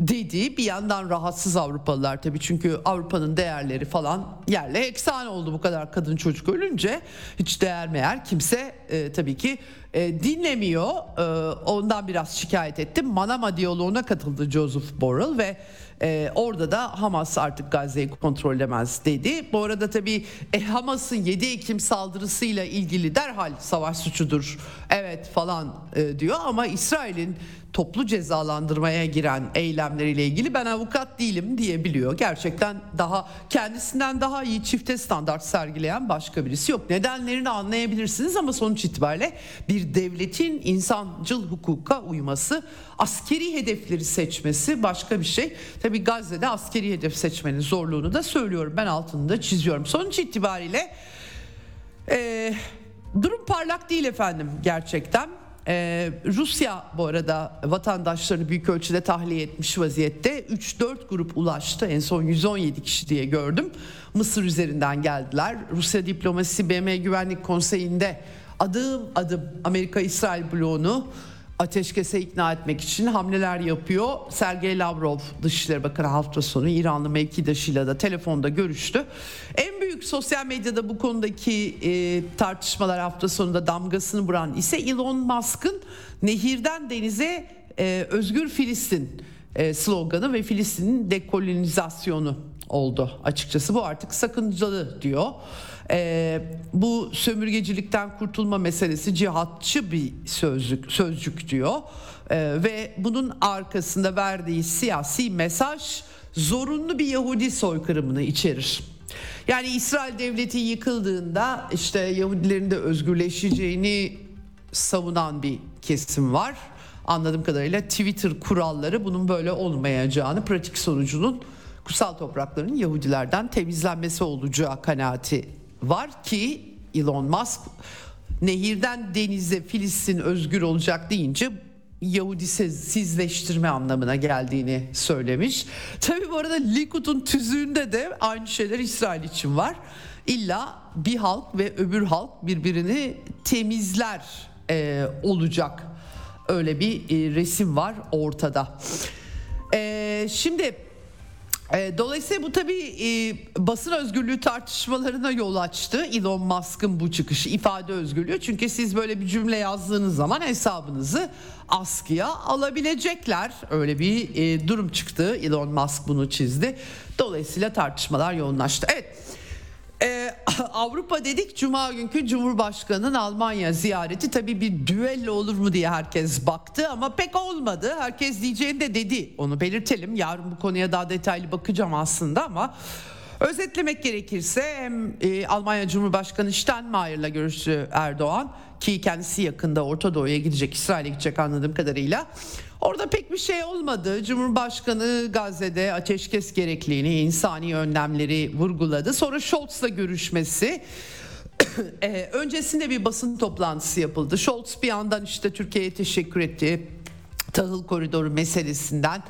dediği bir yandan rahatsız Avrupalılar tabii. Çünkü Avrupa'nın değerleri falan yerle eksan oldu bu kadar kadın çocuk ölünce. Hiç değer meğer kimse e, tabii ki e, dinlemiyor. E, ondan biraz şikayet ettim. Manama diyaloğuna katıldı Joseph Borrell ve e, orada da Hamas artık Gazze'yi kontrol edemez dedi. Bu arada tabii e, Hamas'ın 7 Ekim saldırısıyla ilgili derhal savaş suçudur evet falan e, diyor. Ama İsrail'in toplu cezalandırmaya giren eylemleriyle ilgili ben avukat değilim diyebiliyor. Gerçekten daha kendisinden daha iyi çifte standart sergileyen başka birisi yok. Nedenlerini anlayabilirsiniz ama sonuç itibariyle bir devletin insancıl hukuka uyması, askeri hedefleri seçmesi başka bir şey. Tabi Gazze'de askeri hedef seçmenin zorluğunu da söylüyorum. Ben altını da çiziyorum. Sonuç itibariyle e, durum parlak değil efendim gerçekten. Ee, Rusya bu arada vatandaşlarını büyük ölçüde tahliye etmiş vaziyette. 3-4 grup ulaştı. En son 117 kişi diye gördüm. Mısır üzerinden geldiler. Rusya diplomasi BM Güvenlik Konseyi'nde adım adım Amerika-İsrail bloğunu ateşkese ikna etmek için hamleler yapıyor. Sergey Lavrov Dışişleri Bakanı hafta sonu İranlı mevkidaşıyla da telefonda görüştü. En büyük sosyal medyada bu konudaki e, tartışmalar hafta sonunda damgasını vuran ise Elon Musk'ın nehirden denize e, özgür Filistin e, sloganı ve Filistin'in dekolonizasyonu oldu. Açıkçası bu artık sakıncalı diyor e, bu sömürgecilikten kurtulma meselesi cihatçı bir sözcük, sözcük diyor e, ve bunun arkasında verdiği siyasi mesaj zorunlu bir Yahudi soykırımını içerir. Yani İsrail devleti yıkıldığında işte Yahudilerin de özgürleşeceğini savunan bir kesim var. Anladığım kadarıyla Twitter kuralları bunun böyle olmayacağını, pratik sonucunun kutsal toprakların Yahudilerden temizlenmesi olacağı kanaati var ki Elon Musk nehirden denize Filistin özgür olacak deyince Yahudi sizleştirme anlamına geldiğini söylemiş. Tabi bu arada Likud'un tüzüğünde de aynı şeyler İsrail için var. İlla bir halk ve öbür halk birbirini temizler e, olacak. Öyle bir e, resim var ortada. E, şimdi e, dolayısıyla bu tabii e, basın özgürlüğü tartışmalarına yol açtı. Elon Musk'ın bu çıkışı ifade özgürlüğü. Çünkü siz böyle bir cümle yazdığınız zaman hesabınızı askıya alabilecekler. Öyle bir e, durum çıktı. Elon Musk bunu çizdi. Dolayısıyla tartışmalar yoğunlaştı. Evet. Ee, Avrupa dedik Cuma günkü Cumhurbaşkanı'nın Almanya ziyareti tabii bir düello olur mu diye herkes baktı ama pek olmadı. Herkes diyeceğini de dedi onu belirtelim. Yarın bu konuya daha detaylı bakacağım aslında ama özetlemek gerekirse hem e, Almanya Cumhurbaşkanı Steinmeier'la görüştü Erdoğan ki kendisi yakında Orta Doğu'ya gidecek İsrail'e gidecek anladığım kadarıyla. Orada pek bir şey olmadı. Cumhurbaşkanı Gazze'de ateşkes gerekliliğini, insani önlemleri vurguladı. Sonra Scholz'la görüşmesi. e, öncesinde bir basın toplantısı yapıldı. Scholz bir yandan işte Türkiye'ye teşekkür etti. Tahıl koridoru meselesinden.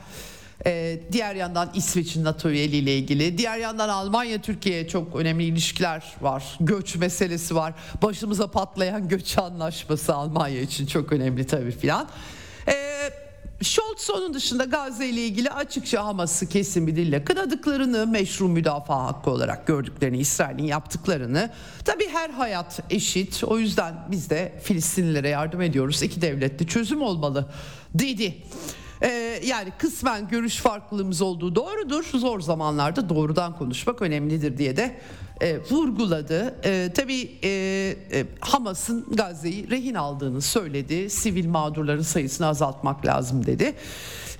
Ee, diğer yandan İsveç'in NATO üyeliği ile ilgili. Diğer yandan Almanya Türkiye'ye çok önemli ilişkiler var. Göç meselesi var. Başımıza patlayan göç anlaşması Almanya için çok önemli tabii filan. Ee, Scholz onun dışında Gazze ile ilgili açıkça Hamas'ı kesin bir dille kınadıklarını, meşru müdafaa hakkı olarak gördüklerini, İsrail'in yaptıklarını. Tabi her hayat eşit. O yüzden biz de Filistinlilere yardım ediyoruz. İki devletli çözüm olmalı dedi. Ee, yani kısmen görüş farklılığımız olduğu doğrudur. Zor zamanlarda doğrudan konuşmak önemlidir diye de e, vurguladı. E, tabii e, e, Hamas'ın Gazze'yi rehin aldığını söyledi. Sivil mağdurların sayısını azaltmak lazım dedi.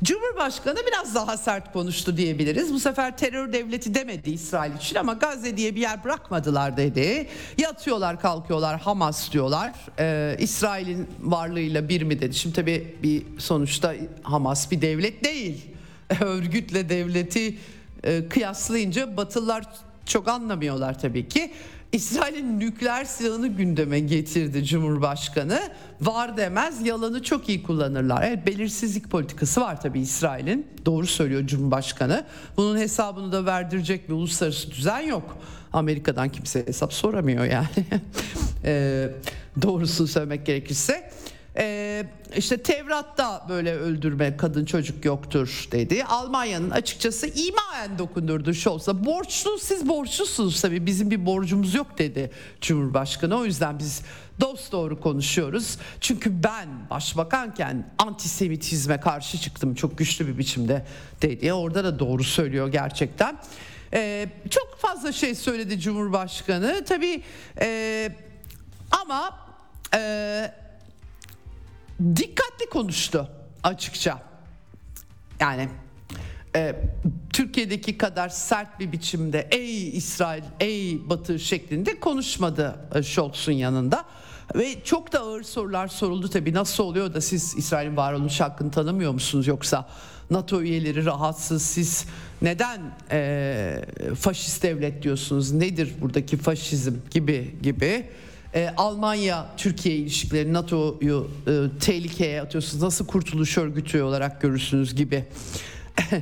Cumhurbaşkanı biraz daha sert konuştu diyebiliriz. Bu sefer terör devleti demedi İsrail için ama Gazze diye bir yer bırakmadılar dedi. Yatıyorlar kalkıyorlar Hamas diyorlar. Ee, İsrail'in varlığıyla bir mi dedi. Şimdi tabii bir sonuçta Hamas bir devlet değil. Örgütle devleti e, kıyaslayınca Batılılar çok anlamıyorlar tabii ki. İsrail'in nükleer silahını gündeme getirdi Cumhurbaşkanı. Var demez yalanı çok iyi kullanırlar. Evet belirsizlik politikası var tabii İsrail'in. Doğru söylüyor Cumhurbaşkanı. Bunun hesabını da verdirecek bir uluslararası düzen yok. Amerika'dan kimse hesap soramıyor yani. e, doğrusunu söylemek gerekirse. Ee, işte Tevrat'ta böyle öldürme kadın çocuk yoktur dedi. Almanya'nın açıkçası imaen dokundurdu Scholz'a. Borçlu siz borçlusunuz tabii bizim bir borcumuz yok dedi Cumhurbaşkanı. O yüzden biz dost doğru konuşuyoruz. Çünkü ben başbakanken antisemitizme karşı çıktım çok güçlü bir biçimde dedi. Orada da doğru söylüyor gerçekten. Ee, çok fazla şey söyledi Cumhurbaşkanı. Tabii e, ama... E, dikkatli konuştu açıkça. Yani e, Türkiye'deki kadar sert bir biçimde ey İsrail, ey Batı şeklinde konuşmadı e, Scholz'un yanında. Ve çok da ağır sorular soruldu tabii. Nasıl oluyor da siz İsrail'in varoluş hakkını tanımıyor musunuz yoksa NATO üyeleri rahatsız siz neden e, faşist devlet diyorsunuz nedir buradaki faşizm gibi gibi e, Almanya Türkiye ilişkileri NATO'yu e, tehlikeye atıyorsunuz nasıl kurtuluş örgütü olarak görürsünüz gibi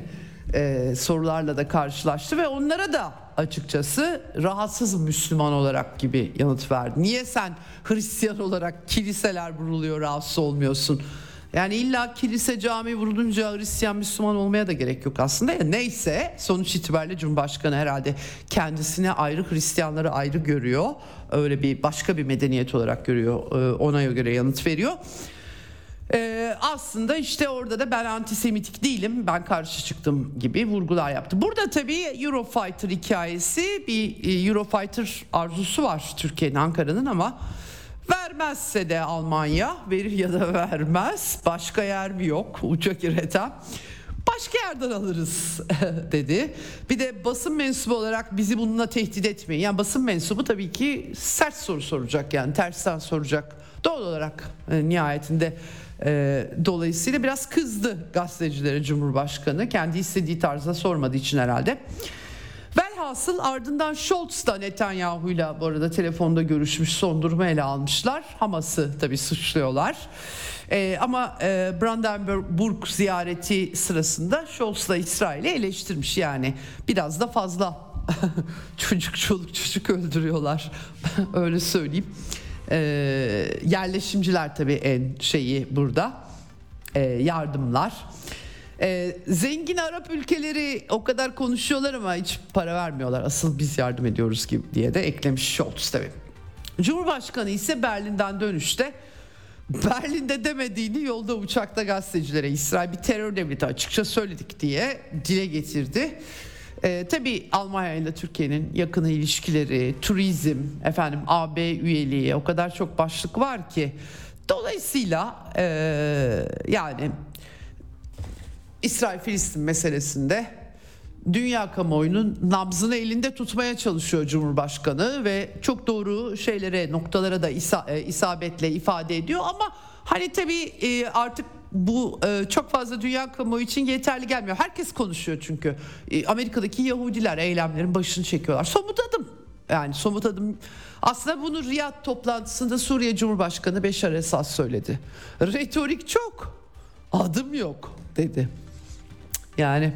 e, sorularla da karşılaştı ve onlara da açıkçası rahatsız Müslüman olarak gibi yanıt verdi. Niye sen Hristiyan olarak kiliseler vuruluyor rahatsız olmuyorsun? Yani illa kilise cami vurulunca Hristiyan Müslüman olmaya da gerek yok aslında. Ya neyse sonuç itibariyle Cumhurbaşkanı herhalde kendisine ayrı Hristiyanları ayrı görüyor. Öyle bir başka bir medeniyet olarak görüyor. Ee, ona göre yanıt veriyor. Ee, aslında işte orada da ben antisemitik değilim ben karşı çıktım gibi vurgular yaptı. Burada tabii Eurofighter hikayesi bir e, Eurofighter arzusu var Türkiye'nin Ankara'nın ama Vermezse de Almanya verir ya da vermez. Başka yer mi yok uçak üreten? Başka yerden alırız dedi. Bir de basın mensubu olarak bizi bununla tehdit etmeyin. Yani basın mensubu tabii ki sert soru soracak yani tersten soracak. Doğal olarak e, nihayetinde e, dolayısıyla biraz kızdı gazetecilere Cumhurbaşkanı. Kendi istediği tarzda sormadığı için herhalde. Velhasıl ardından Scholz da Netanyahu'yla bu arada telefonda görüşmüş son durumu ele almışlar. Hamas'ı tabii suçluyorlar. Ee, ama e, Brandenburg ziyareti sırasında Scholz da İsrail'i eleştirmiş yani. Biraz da fazla çocuk çoluk çocuk öldürüyorlar öyle söyleyeyim. Ee, yerleşimciler tabii en şeyi burada ee, yardımlar. Ee, zengin Arap ülkeleri o kadar konuşuyorlar ama hiç para vermiyorlar. Asıl biz yardım ediyoruz gibi diye de eklemiş Scholz tabii. Cumhurbaşkanı ise Berlin'den dönüşte Berlin'de demediğini yolda uçakta gazetecilere İsrail bir terör devleti açıkça söyledik diye dile getirdi. Ee, tabii Almanya ile Türkiye'nin yakın ilişkileri, turizm, efendim AB üyeliği o kadar çok başlık var ki dolayısıyla e, yani İsrail-Filistin meselesinde dünya kamuoyunun nabzını elinde tutmaya çalışıyor Cumhurbaşkanı ve çok doğru şeylere noktalara da e, isabetle ifade ediyor ama hani tabii e, artık bu e, çok fazla dünya kamuoyu için yeterli gelmiyor. Herkes konuşuyor çünkü. Amerika'daki Yahudiler eylemlerin başını çekiyorlar. Somut adım. Yani somut adım. Aslında bunu Riyad toplantısında Suriye Cumhurbaşkanı Beşar Esad söyledi. Retorik çok. Adım yok dedi. Yani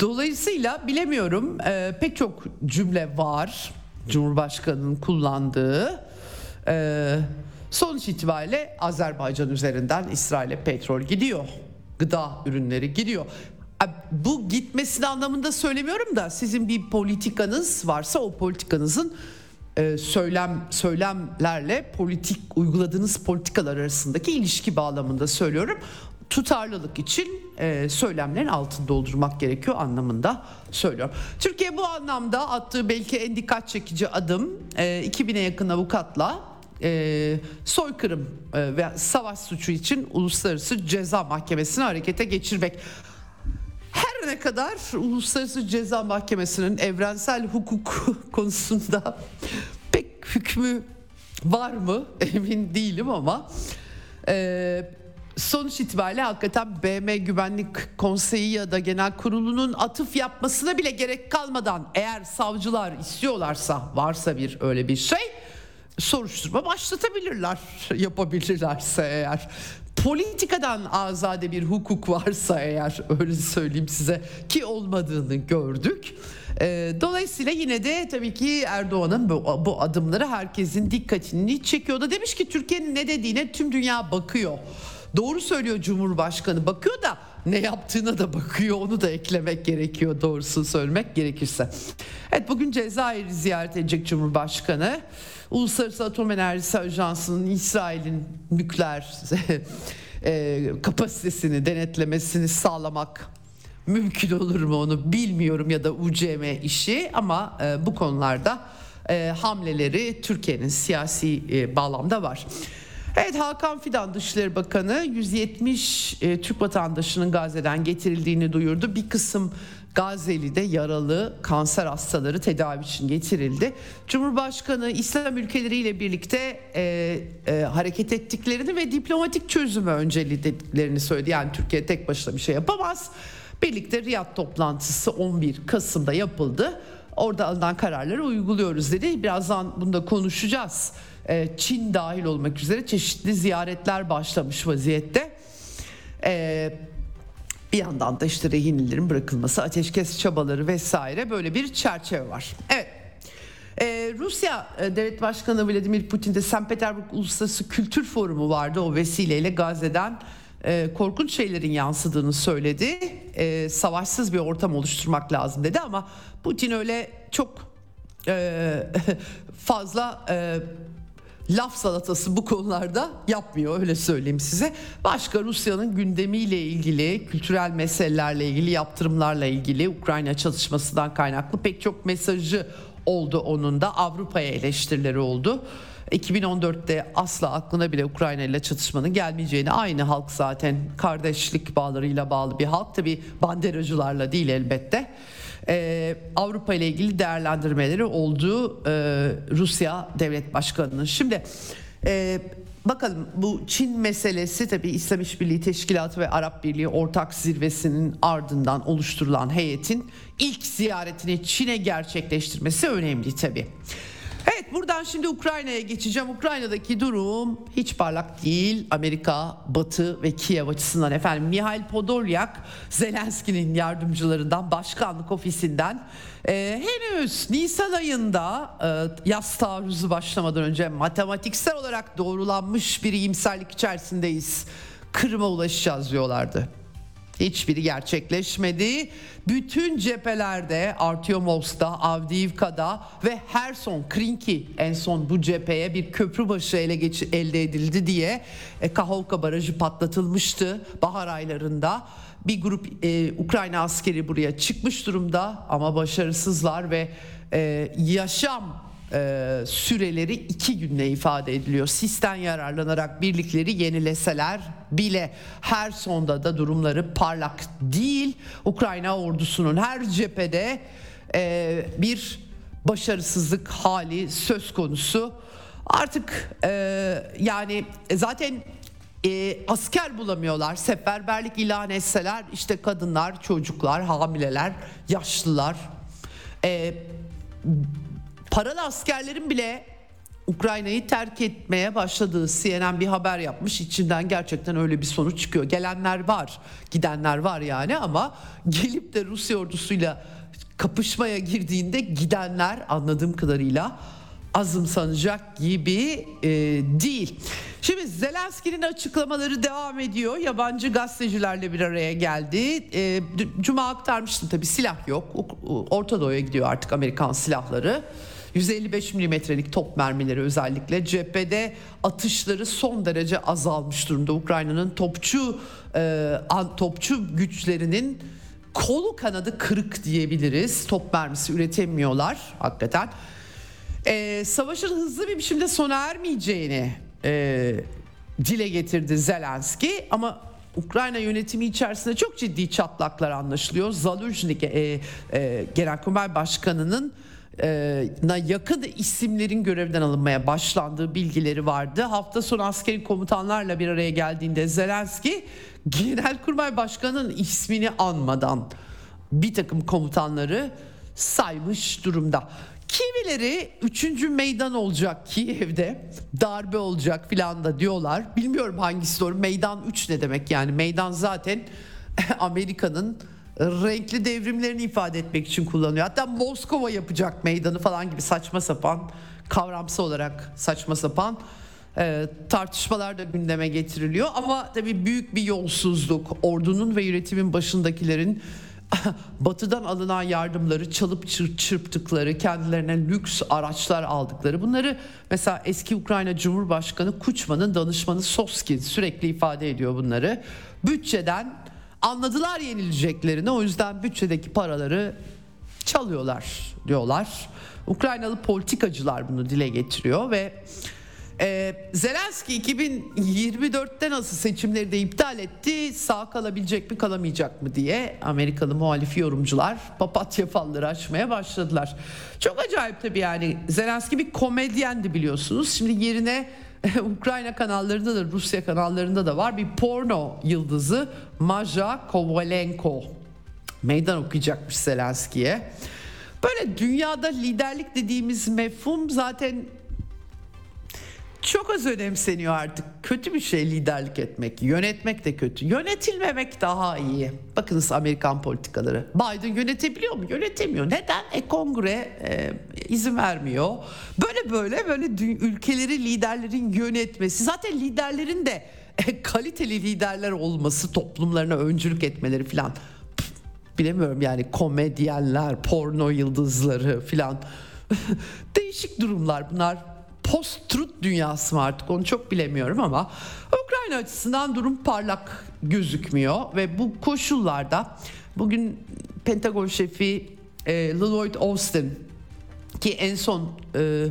dolayısıyla bilemiyorum e, pek çok cümle var Cumhurbaşkanı'nın kullandığı. E, sonuç itibariyle Azerbaycan üzerinden İsrail'e petrol gidiyor. gıda ürünleri gidiyor. Bu gitmesini anlamında söylemiyorum da sizin bir politikanız varsa o politikanızın e, söylem söylemlerle politik uyguladığınız politikalar arasındaki ilişki bağlamında söylüyorum. Tutarlılık için e, söylemlerin altını doldurmak gerekiyor anlamında söylüyorum. Türkiye bu anlamda attığı belki en dikkat çekici adım e, 2000'e yakın avukatla e, soykırım e, ve savaş suçu için Uluslararası Ceza Mahkemesi'ni harekete geçirmek. Her ne kadar Uluslararası Ceza Mahkemesi'nin evrensel hukuk konusunda pek hükmü var mı emin değilim ama e, sonuç itibariyle hakikaten BM Güvenlik Konseyi ya da Genel Kurulu'nun atıf yapmasına bile gerek kalmadan eğer savcılar istiyorlarsa varsa bir öyle bir şey soruşturma başlatabilirler yapabilirlerse eğer politikadan azade bir hukuk varsa eğer öyle söyleyeyim size ki olmadığını gördük. Ee, dolayısıyla yine de tabii ki Erdoğan'ın bu, bu adımları herkesin dikkatini çekiyor da demiş ki Türkiye'nin ne dediğine tüm dünya bakıyor. Doğru söylüyor Cumhurbaşkanı bakıyor da ne yaptığına da bakıyor onu da eklemek gerekiyor doğrusunu söylemek gerekirse. Evet bugün Cezayir'i ziyaret edecek Cumhurbaşkanı. Uluslararası Atom Enerjisi Ajansı'nın İsrail'in nükleer e, kapasitesini denetlemesini sağlamak mümkün olur mu onu bilmiyorum ya da UCM işi ama e, bu konularda e, hamleleri Türkiye'nin siyasi bağlamda var. Evet Hakan Fidan Dışişleri Bakanı 170 e, Türk vatandaşının Gazze'den getirildiğini duyurdu. Bir kısım Gazze'li yaralı kanser hastaları tedavi için getirildi. Cumhurbaşkanı İslam ülkeleriyle birlikte e, e, hareket ettiklerini ve diplomatik çözümü önceliklerini söyledi. Yani Türkiye tek başına bir şey yapamaz. Birlikte Riyad toplantısı 11 Kasım'da yapıldı. Orada alınan kararları uyguluyoruz dedi. Birazdan bunda konuşacağız. E, Çin dahil olmak üzere çeşitli ziyaretler başlamış vaziyette. E, bir yandan da işte rehinlerin bırakılması, ateşkes çabaları vesaire böyle bir çerçeve var. Evet. Ee, Rusya e, Devlet Başkanı Vladimir Putin'de St. Petersburg Uluslararası Kültür Forumu vardı. O vesileyle Gazze'den e, korkunç şeylerin yansıdığını söyledi. E, savaşsız bir ortam oluşturmak lazım dedi ama Putin öyle çok e, fazla e, laf salatası bu konularda yapmıyor öyle söyleyeyim size. Başka Rusya'nın gündemiyle ilgili, kültürel meselelerle ilgili, yaptırımlarla ilgili Ukrayna çalışmasından kaynaklı pek çok mesajı oldu onun da Avrupa'ya eleştirileri oldu. 2014'te asla aklına bile Ukrayna ile çatışmanın gelmeyeceğini aynı halk zaten kardeşlik bağlarıyla bağlı bir halk tabi banderacılarla değil elbette e, Avrupa ile ilgili değerlendirmeleri olduğu e, Rusya Devlet Başkanı'nın. Şimdi e, bakalım bu Çin meselesi tabi İslam İşbirliği Teşkilatı ve Arap Birliği ortak zirvesinin ardından oluşturulan heyetin ilk ziyaretini Çin'e gerçekleştirmesi önemli tabi. Evet buradan şimdi Ukrayna'ya geçeceğim. Ukrayna'daki durum hiç parlak değil. Amerika, Batı ve Kiev açısından efendim. Mihail Podolyak Zelenski'nin yardımcılarından başkanlık ofisinden ee, henüz Nisan ayında e, yaz taarruzu başlamadan önce matematiksel olarak doğrulanmış bir iyimserlik içerisindeyiz. Kırım'a ulaşacağız diyorlardı. Hiçbiri gerçekleşmedi. Bütün cephelerde Artyomovsk'ta, Avdiivka'da ve Herson, Krinki en son bu cepheye bir köprü başı ele geç elde edildi diye e, Kahovka Barajı patlatılmıştı bahar aylarında. Bir grup e, Ukrayna askeri buraya çıkmış durumda ama başarısızlar ve e, yaşam e, süreleri iki günle ifade ediliyor. Sisten yararlanarak birlikleri yenileseler bile her sonda da durumları parlak değil. Ukrayna ordusunun her cephede e, bir başarısızlık hali söz konusu. Artık e, yani zaten e, asker bulamıyorlar. Seferberlik ilan etseler işte kadınlar, çocuklar, hamileler, yaşlılar. E, paralı askerlerin bile Ukrayna'yı terk etmeye başladığı CNN bir haber yapmış. İçinden gerçekten öyle bir sonuç çıkıyor. Gelenler var, gidenler var yani ama gelip de Rusya ordusuyla kapışmaya girdiğinde gidenler anladığım kadarıyla azımsanacak gibi e, değil. Şimdi Zelenski'nin açıklamaları devam ediyor. Yabancı gazetecilerle bir araya geldi. E, Cuma aktarmıştım tabii silah yok. Orta Doğu'ya gidiyor artık Amerikan silahları. 155 milimetrelik top mermileri özellikle cephede atışları son derece azalmış durumda. Ukrayna'nın topçu e, topçu güçlerinin kolu kanadı kırık diyebiliriz. Top mermisi üretemiyorlar hakikaten. E, savaşın hızlı bir biçimde sona ermeyeceğini e, dile getirdi Zelenski ama Ukrayna yönetimi içerisinde çok ciddi çatlaklar anlaşılıyor. Zaluzhnik e, e, Genelkurmay Başkanı'nın na yakın isimlerin görevden alınmaya başlandığı bilgileri vardı. Hafta sonu askeri komutanlarla bir araya geldiğinde Zelenski Genelkurmay Başkanı'nın ismini anmadan bir takım komutanları saymış durumda. Kimileri 3. meydan olacak Kiev'de darbe olacak filan da diyorlar. Bilmiyorum hangisi doğru. Meydan 3 ne demek yani? Meydan zaten Amerika'nın renkli devrimlerini ifade etmek için kullanıyor. Hatta Moskova yapacak meydanı falan gibi saçma sapan kavramsal olarak saçma sapan e, tartışmalar da gündeme getiriliyor. Ama tabii büyük bir yolsuzluk ordunun ve yönetimin başındakilerin batıdan alınan yardımları çalıp çırp çırptıkları, kendilerine lüks araçlar aldıkları bunları mesela eski Ukrayna Cumhurbaşkanı Kuçma'nın danışmanı Soskin sürekli ifade ediyor bunları. Bütçeden anladılar yenileceklerini o yüzden bütçedeki paraları çalıyorlar diyorlar. Ukraynalı politikacılar bunu dile getiriyor ve e, Zelenski 2024'te nasıl seçimleri de iptal etti sağ kalabilecek mi kalamayacak mı diye Amerikalı muhalif yorumcular papatya falları açmaya başladılar. Çok acayip tabii yani Zelenski bir komedyendi biliyorsunuz şimdi yerine Ukrayna kanallarında da Rusya kanallarında da var bir porno yıldızı Maja Kovalenko meydan okuyacakmış Zelenski'ye. Böyle dünyada liderlik dediğimiz mefhum zaten çok az önemseniyor artık. Kötü bir şey liderlik etmek. Yönetmek de kötü. Yönetilmemek daha iyi. Bakınız Amerikan politikaları. Biden yönetebiliyor mu? Yönetemiyor. Neden? E kongre e, izin vermiyor. Böyle böyle böyle ülkeleri liderlerin yönetmesi. Zaten liderlerin de e, kaliteli liderler olması, toplumlarına öncülük etmeleri falan. Bilemiyorum yani komedyenler, porno yıldızları falan. Değişik durumlar bunlar post-truth dünyası mı artık onu çok bilemiyorum ama Ukrayna açısından durum parlak gözükmüyor ve bu koşullarda bugün Pentagon şefi e, Lloyd Austin ki en son e,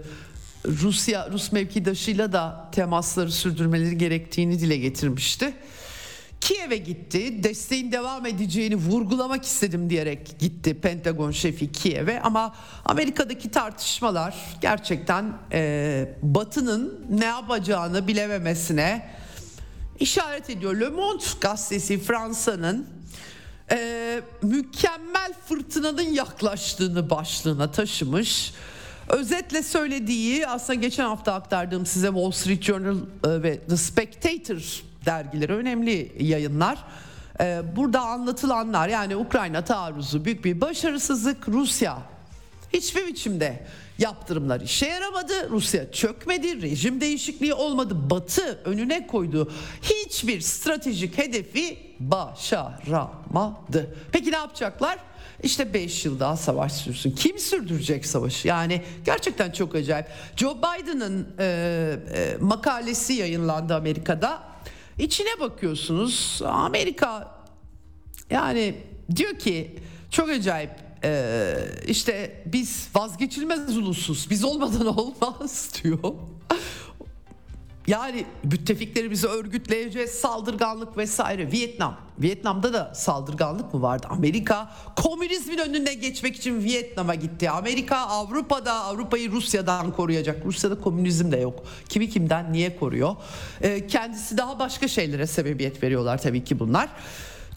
Rusya Rus mevkidaşıyla da temasları sürdürmeleri gerektiğini dile getirmişti. Kiev'e gitti. Desteğin devam edeceğini vurgulamak istedim diyerek gitti Pentagon şefi Kiev'e ama Amerika'daki tartışmalar gerçekten e, Batı'nın ne yapacağını bilememesine işaret ediyor. Le Monde gazetesi Fransa'nın e, mükemmel fırtınanın yaklaştığını başlığına taşımış. Özetle söylediği aslında geçen hafta aktardığım size Wall Street Journal e, ve The Spectator dergileri önemli yayınlar. Ee, burada anlatılanlar yani Ukrayna taarruzu büyük bir başarısızlık Rusya hiçbir biçimde yaptırımlar işe yaramadı. Rusya çökmedi, rejim değişikliği olmadı. Batı önüne koyduğu hiçbir stratejik hedefi başaramadı. Peki ne yapacaklar? İşte 5 yıl daha savaş sürsün. Kim sürdürecek savaşı? Yani gerçekten çok acayip. Joe Biden'ın e, e, makalesi yayınlandı Amerika'da. İçine bakıyorsunuz Amerika yani diyor ki çok acayip ee, işte biz vazgeçilmez ulusuz biz olmadan olmaz diyor. Yani müttefiklerimizi örgütleyeceğiz, saldırganlık vesaire. Vietnam, Vietnam'da da saldırganlık mı vardı? Amerika komünizmin önüne geçmek için Vietnam'a gitti. Amerika Avrupa'da Avrupa'yı Rusya'dan koruyacak. Rusya'da komünizm de yok. Kimi kimden niye koruyor? Ee, kendisi daha başka şeylere sebebiyet veriyorlar tabii ki bunlar.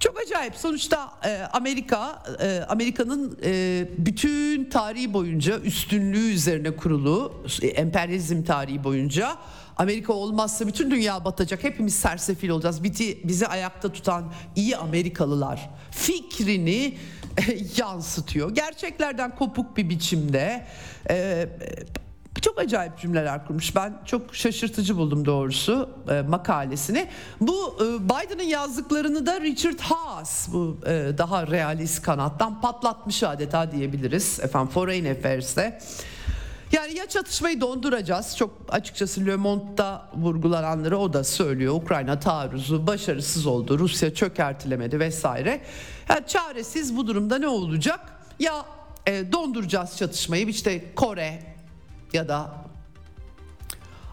Çok acayip. Sonuçta e, Amerika, e, Amerika'nın e, bütün tarihi boyunca üstünlüğü üzerine kurulu, e, emperyalizm tarihi boyunca Amerika olmazsa bütün dünya batacak. Hepimiz sersefil olacağız. Bizi, bizi ayakta tutan iyi Amerikalılar fikrini e, yansıtıyor. Gerçeklerden kopuk bir biçimde e, çok acayip cümleler kurmuş. Ben çok şaşırtıcı buldum doğrusu e, makalesini. Bu e, Biden'ın yazdıklarını da Richard Haas bu e, daha realist kanattan patlatmış adeta diyebiliriz. Efendim Foreign Affairs'te. Yani ya çatışmayı donduracağız. Çok açıkçası Le Monde'da vurgulananları o da söylüyor. Ukrayna taarruzu başarısız oldu. Rusya çökertilemedi vesaire. Yani çaresiz bu durumda ne olacak? Ya e, donduracağız çatışmayı işte Kore ya da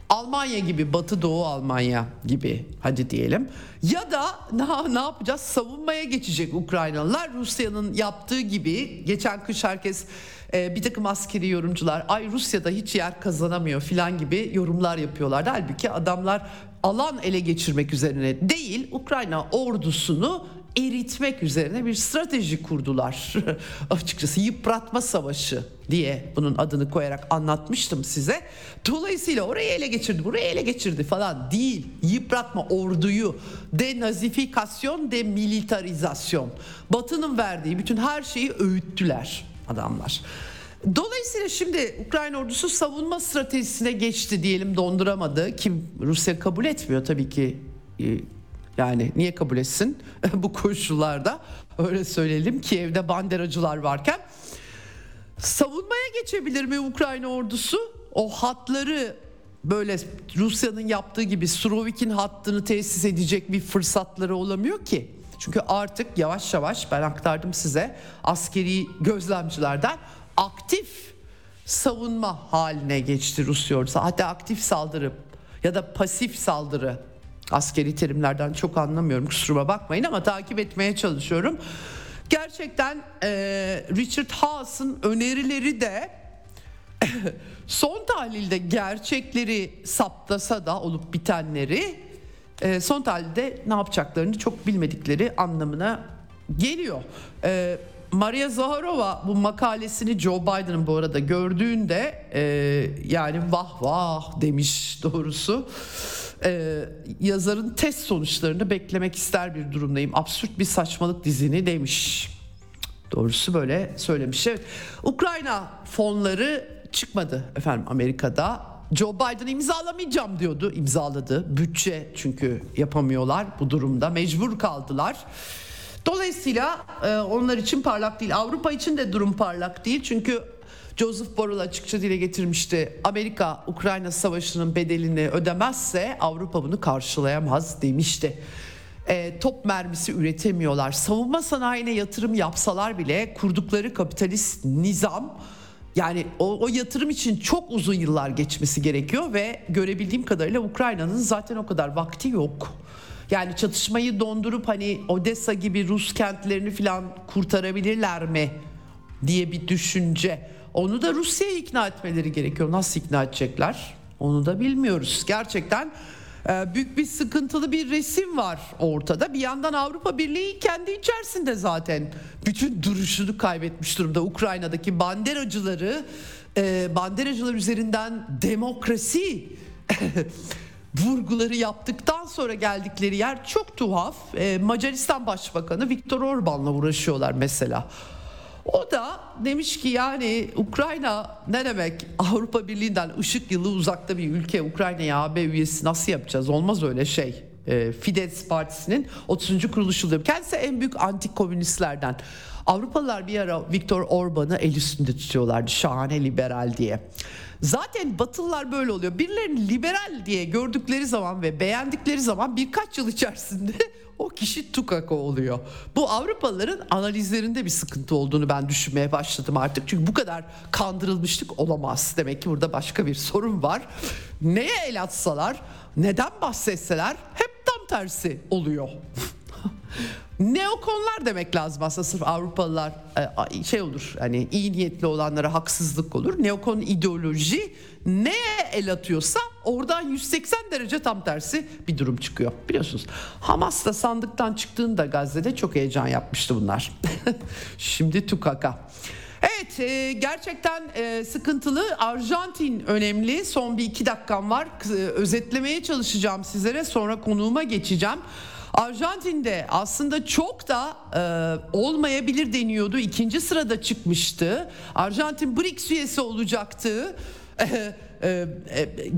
Almanya gibi Batı Doğu Almanya gibi hadi diyelim. Ya da ne, ne yapacağız? Savunmaya geçecek Ukraynalılar. Rusya'nın yaptığı gibi geçen kış herkes e, bir takım askeri yorumcular ay Rusya'da hiç yer kazanamıyor filan gibi yorumlar yapıyorlardı. Halbuki adamlar alan ele geçirmek üzerine değil Ukrayna ordusunu eritmek üzerine bir strateji kurdular. Açıkçası yıpratma savaşı diye bunun adını koyarak anlatmıştım size. Dolayısıyla orayı ele geçirdi, burayı ele geçirdi falan değil. Yıpratma orduyu, denazifikasyon, demilitarizasyon. Batı'nın verdiği bütün her şeyi öğüttüler adamlar. Dolayısıyla şimdi Ukrayna ordusu savunma stratejisine geçti diyelim donduramadı. Kim Rusya kabul etmiyor tabii ki yani niye kabul etsin bu koşullarda? Öyle söyleyelim ki evde banderacılar varken. Savunmaya geçebilir mi Ukrayna ordusu? O hatları böyle Rusya'nın yaptığı gibi Surovik'in hattını tesis edecek bir fırsatları olamıyor ki. Çünkü artık yavaş yavaş ben aktardım size askeri gözlemcilerden aktif savunma haline geçti Rusya ordusu. Hatta aktif saldırı ya da pasif saldırı Askeri terimlerden çok anlamıyorum kusuruma bakmayın ama takip etmeye çalışıyorum. Gerçekten e, Richard Haas'ın önerileri de son tahlilde gerçekleri saptasa da olup bitenleri e, son tahlilde ne yapacaklarını çok bilmedikleri anlamına geliyor. E, Maria Zaharova bu makalesini Joe Biden'ın bu arada gördüğünde e, yani vah vah demiş doğrusu e, yazarın test sonuçlarını beklemek ister bir durumdayım. Absürt bir saçmalık dizini demiş. Doğrusu böyle söylemiş. Evet. Ukrayna fonları çıkmadı efendim Amerika'da. Joe Biden imzalamayacağım diyordu. İmzaladı. Bütçe çünkü yapamıyorlar bu durumda. Mecbur kaldılar. Dolayısıyla e, onlar için parlak değil. Avrupa için de durum parlak değil. Çünkü Joseph Borrell açıkça dile getirmişti. Amerika Ukrayna savaşının bedelini ödemezse Avrupa bunu karşılayamaz demişti. E, top mermisi üretemiyorlar. Savunma sanayine yatırım yapsalar bile kurdukları kapitalist nizam yani o, o yatırım için çok uzun yıllar geçmesi gerekiyor ve görebildiğim kadarıyla Ukrayna'nın zaten o kadar vakti yok. Yani çatışmayı dondurup hani Odessa gibi Rus kentlerini falan kurtarabilirler mi diye bir düşünce. Onu da Rusya'ya ikna etmeleri gerekiyor. Nasıl ikna edecekler? Onu da bilmiyoruz. Gerçekten e, büyük bir sıkıntılı bir resim var ortada. Bir yandan Avrupa Birliği kendi içerisinde zaten bütün duruşunu kaybetmiş durumda. Ukrayna'daki banderacıları, e, banderacılar üzerinden demokrasi vurguları yaptıktan sonra geldikleri yer çok tuhaf. E, Macaristan Başbakanı Viktor Orban'la uğraşıyorlar mesela. O da demiş ki yani Ukrayna ne demek Avrupa Birliği'nden ışık yılı uzakta bir ülke Ukrayna'ya AB üyesi nasıl yapacağız olmaz öyle şey. E, Fidesz Partisi'nin 30. kuruluş yılı. Kendisi en büyük anti komünistlerden. Avrupalılar bir ara Viktor Orban'ı el üstünde tutuyorlardı şahane liberal diye. Zaten Batılılar böyle oluyor. Birilerini liberal diye gördükleri zaman ve beğendikleri zaman birkaç yıl içerisinde o kişi tukaka oluyor. Bu Avrupalıların analizlerinde bir sıkıntı olduğunu ben düşünmeye başladım artık. Çünkü bu kadar kandırılmışlık olamaz. Demek ki burada başka bir sorun var. Neye el atsalar, neden bahsetseler hep tam tersi oluyor. Neokonlar demek lazım aslında sırf Avrupalılar e, şey olur hani iyi niyetli olanlara haksızlık olur. Neokon ideoloji neye el atıyorsa oradan 180 derece tam tersi bir durum çıkıyor. Biliyorsunuz Hamas da sandıktan çıktığında Gazze'de çok heyecan yapmıştı bunlar. Şimdi tukaka. Evet e, gerçekten e, sıkıntılı. Arjantin önemli. Son bir iki dakikam var. Özetlemeye çalışacağım sizlere. Sonra konuğuma geçeceğim. Arjantin'de aslında çok da e, olmayabilir deniyordu. İkinci sırada çıkmıştı. Arjantin BRICS üyesi olacaktı. E, e,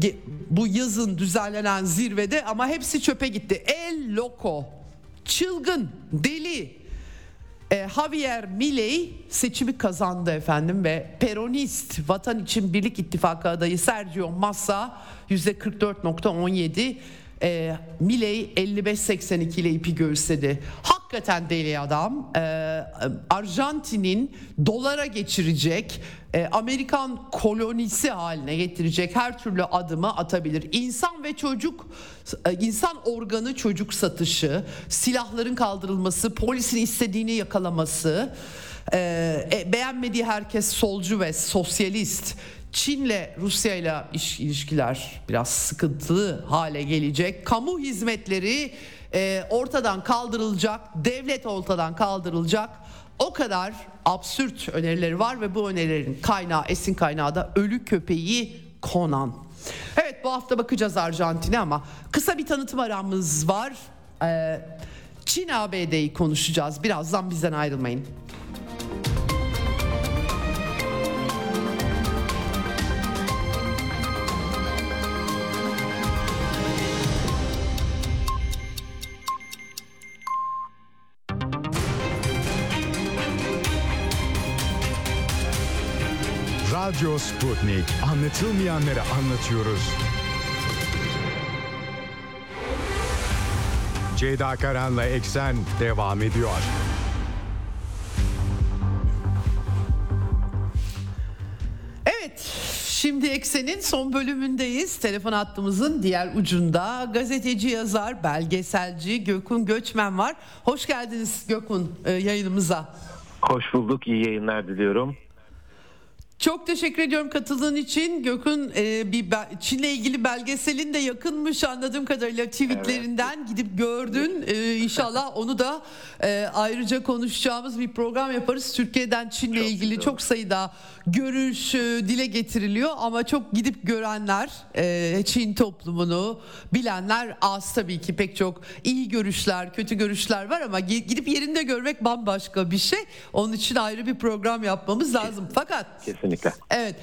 e, bu yazın düzenlenen zirvede ama hepsi çöpe gitti. El Loco, çılgın, deli, e, Javier Milei seçimi kazandı efendim ve Peronist Vatan için Birlik İttifakı adayı Sergio Massa %44.17 e, Milei 55-82 ile ipi göğüsledi. Hakikaten deli adam. E, Arjantin'in dolara geçirecek, e, Amerikan kolonisi haline getirecek her türlü adımı atabilir. İnsan ve çocuk, e, insan organı çocuk satışı, silahların kaldırılması, polisin istediğini yakalaması, e, e beğenmediği herkes solcu ve sosyalist Çin'le Rusya'yla ilişkiler biraz sıkıntılı hale gelecek. Kamu hizmetleri e, ortadan kaldırılacak, devlet ortadan kaldırılacak. O kadar absürt önerileri var ve bu önerilerin kaynağı, esin kaynağı da ölü köpeği Conan. Evet bu hafta bakacağız Arjantin'e ama kısa bir tanıtım aramız var. Ee, Çin ABD'yi konuşacağız. Birazdan bizden ayrılmayın. Radyo Sputnik. Anlatılmayanları anlatıyoruz. Ceyda Karan'la Eksen devam ediyor. Evet, şimdi Eksen'in son bölümündeyiz. Telefon hattımızın diğer ucunda gazeteci, yazar, belgeselci Gökün Göçmen var. Hoş geldiniz Gökün e, yayınımıza. Hoş bulduk, iyi yayınlar diliyorum. Çok teşekkür ediyorum katıldığın için. Gök'ün e, bir Çin'le ilgili belgeselin de yakınmış anladığım kadarıyla tweetlerinden evet. gidip gördün. E, inşallah onu da e, ayrıca konuşacağımız bir program yaparız. Türkiye'den Çin'le çok ilgili güzel. çok sayıda görüş e, dile getiriliyor ama çok gidip görenler, e, Çin toplumunu bilenler az tabii ki pek çok iyi görüşler, kötü görüşler var ama gidip yerinde görmek bambaşka bir şey. Onun için ayrı bir program yapmamız lazım. Fakat Kesinlikle kesinlikle. Evet.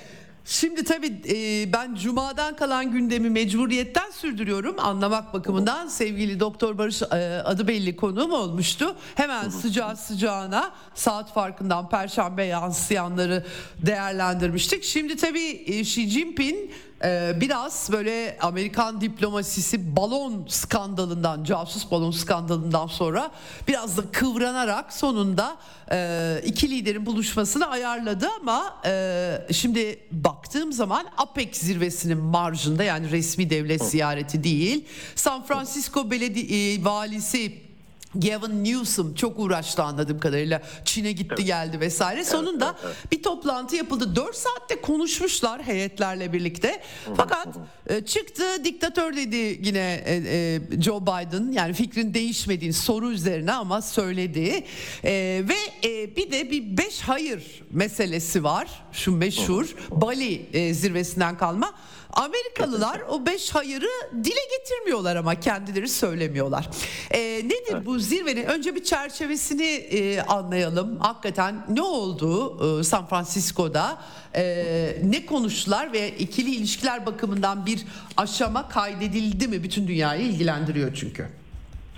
Şimdi tabii e, ben Cuma'dan kalan gündemi mecburiyetten sürdürüyorum anlamak bakımından. Sevgili Doktor Barış e, adı belli konuğum olmuştu. Hemen sıcağı sıcağına saat farkından Perşembe yansıyanları değerlendirmiştik. Şimdi tabii e, Xi Jinping ee, biraz böyle Amerikan diplomasisi balon skandalından, casus balon skandalından sonra biraz da kıvranarak sonunda e, iki liderin buluşmasını ayarladı ama e, şimdi baktığım zaman APEC zirvesinin marjında yani resmi devlet ziyareti değil San Francisco Belediye e, valisi Gavin Newsom çok uğraştı anladığım kadarıyla. Çin'e gitti evet. geldi vesaire. Sonunda evet, evet, evet. bir toplantı yapıldı. 4 saatte konuşmuşlar heyetlerle birlikte. Fakat e, çıktı diktatör dedi yine e, e, Joe Biden. Yani fikrin değişmediğini soru üzerine ama söyledi. Ve bir de bir beş hayır meselesi var. Şu meşhur Bali zirvesinden kalma. Amerikalılar o beş hayırı dile getirmiyorlar ama kendileri söylemiyorlar. E, nedir evet. bu zirvenin? Önce bir çerçevesini e, anlayalım. Hakikaten ne oldu e, San Francisco'da? E, ne konuştular ve ikili ilişkiler bakımından bir aşama kaydedildi mi? Bütün dünyayı ilgilendiriyor çünkü.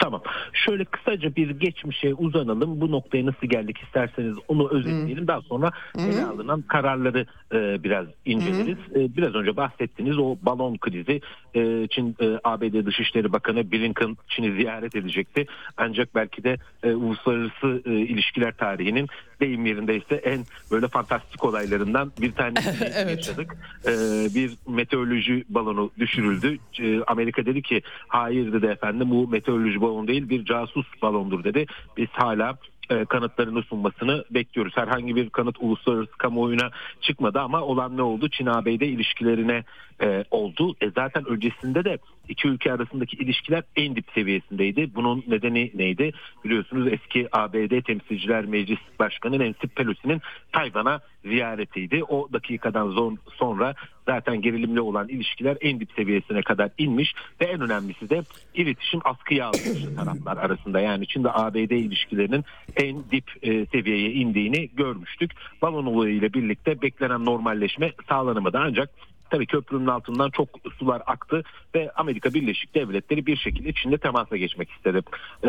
Tamam. Şöyle kısaca bir geçmişe uzanalım. Bu noktaya nasıl geldik isterseniz onu özetleyelim. Hmm. Daha sonra hmm. ele alınan kararları e, biraz inceleriz. Hmm. E, biraz önce bahsettiğiniz o balon krizi. E, Çin e, ABD Dışişleri Bakanı Blinken Çin'i ziyaret edecekti. Ancak belki de e, uluslararası e, ilişkiler tarihinin deyim yerindeyse en böyle fantastik olaylarından bir tanesini evet. yaşadık. E, bir meteoroloji balonu düşürüldü. E, Amerika dedi ki hayır dedi efendim bu meteoroloji balonu balon değil bir casus balondur dedi. Biz hala e, kanıtlarını sunmasını bekliyoruz. Herhangi bir kanıt uluslararası kamuoyuna çıkmadı ama olan ne oldu? Çin-ABD ilişkilerine e, oldu. E, zaten öncesinde de iki ülke arasındaki ilişkiler en dip seviyesindeydi. Bunun nedeni neydi? Biliyorsunuz eski ABD Temsilciler Meclis Başkanı Nancy Pelosi'nin Tayvan'a ziyaretiydi. O dakikadan sonra zaten gerilimli olan ilişkiler en dip seviyesine kadar inmiş ve en önemlisi de iletişim askıya alınmış taraflar arasında. Yani Çin ABD ilişkilerinin en dip e, seviyeye indiğini görmüştük. Balon olayıyla birlikte beklenen normalleşme sağlanamadı ancak tabii köprünün altından çok sular aktı ve Amerika Birleşik Devletleri bir şekilde Çin'le temasa geçmek istedi. Ee,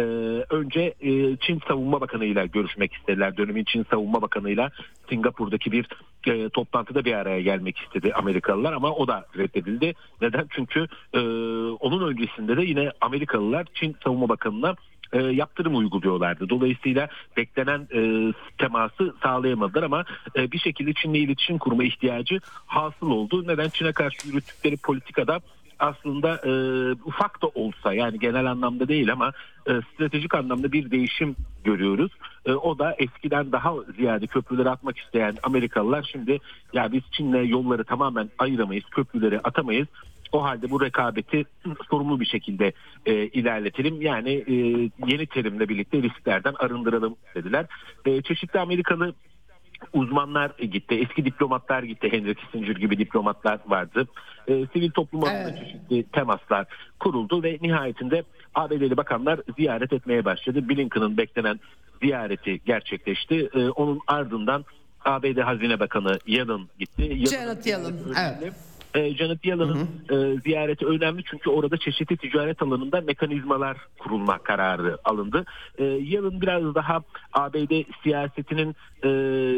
önce e, Çin Savunma Bakanı ile görüşmek istediler. Dönemin Çin Savunma Bakanı ile Singapur'daki bir e, toplantıda bir araya gelmek istedi Amerikalılar ama o da reddedildi. Neden? Çünkü e, onun öncesinde de yine Amerikalılar Çin Savunma Bakanı'na e, yaptırım uyguluyorlardı. Dolayısıyla beklenen e, teması sağlayamadılar ama e, bir şekilde Çin'le iletişim kurma ihtiyacı hasıl oldu. Neden Çin'e karşı yürüttükleri politikada aslında e, ufak da olsa yani genel anlamda değil ama e, stratejik anlamda bir değişim görüyoruz. E, o da eskiden daha ziyade köprüleri atmak isteyen Amerikalılar şimdi ya biz Çin'le yolları tamamen ayıramayız, köprüleri atamayız. O halde bu rekabeti sorumlu bir şekilde e, ilerletelim. Yani e, yeni terimle birlikte risklerden arındıralım dediler. E, çeşitli Amerikalı uzmanlar gitti. Eski diplomatlar gitti. Henry Kissinger gibi diplomatlar vardı. E, sivil toplum Evet. çeşitli temaslar kuruldu ve nihayetinde ABD'li bakanlar ziyaret etmeye başladı. Blinken'ın beklenen ziyareti gerçekleşti. E, onun ardından ABD Hazine Bakanı Yellen gitti. Janet ziyareti evet. E, Janet Yellen'ın e, ziyareti önemli çünkü orada çeşitli ticaret alanında mekanizmalar kurulma kararı alındı. E, Yellen biraz daha ABD siyasetinin e,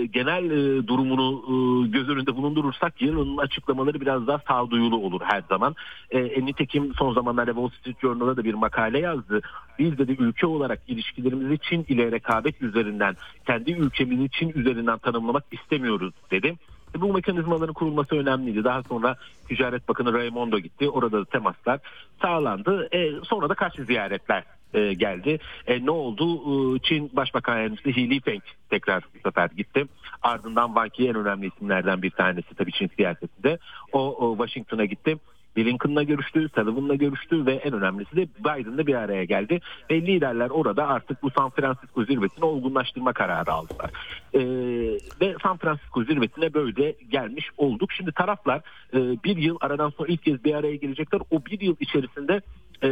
genel e, durumunu e, göz önünde bulundurursak Yellen'ın açıklamaları biraz daha sağduyulu olur her zaman. E, nitekim son zamanlarda Wall Street Journal'a da bir makale yazdı. Biz dedi ülke olarak ilişkilerimizi Çin ile rekabet üzerinden, kendi ülkemizi Çin üzerinden tanımlamak istemiyoruz dedi. E, Bu mekanizmaların kurulması önemliydi. Daha sonra Ticaret Bakanı Raimondo gitti. Orada da temaslar sağlandı. E, sonra da karşı ziyaretler e, geldi. E, ne oldu? E, Çin Başbakan Yardımcısı He Lifeng tekrar bu sefer gitti. Ardından Wang Yi en önemli isimlerden bir tanesi tabii Çin siyasetinde. O, o Washington'a gitti. Blinken'la görüştü, Sullivan'la görüştü ve en önemlisi de Biden'la bir araya geldi. Ve liderler orada artık bu San Francisco zirvesini olgunlaştırma kararı aldılar. Ee, ve San Francisco zirvesine böyle gelmiş olduk. Şimdi taraflar e, bir yıl aradan sonra ilk kez bir araya gelecekler. O bir yıl içerisinde e,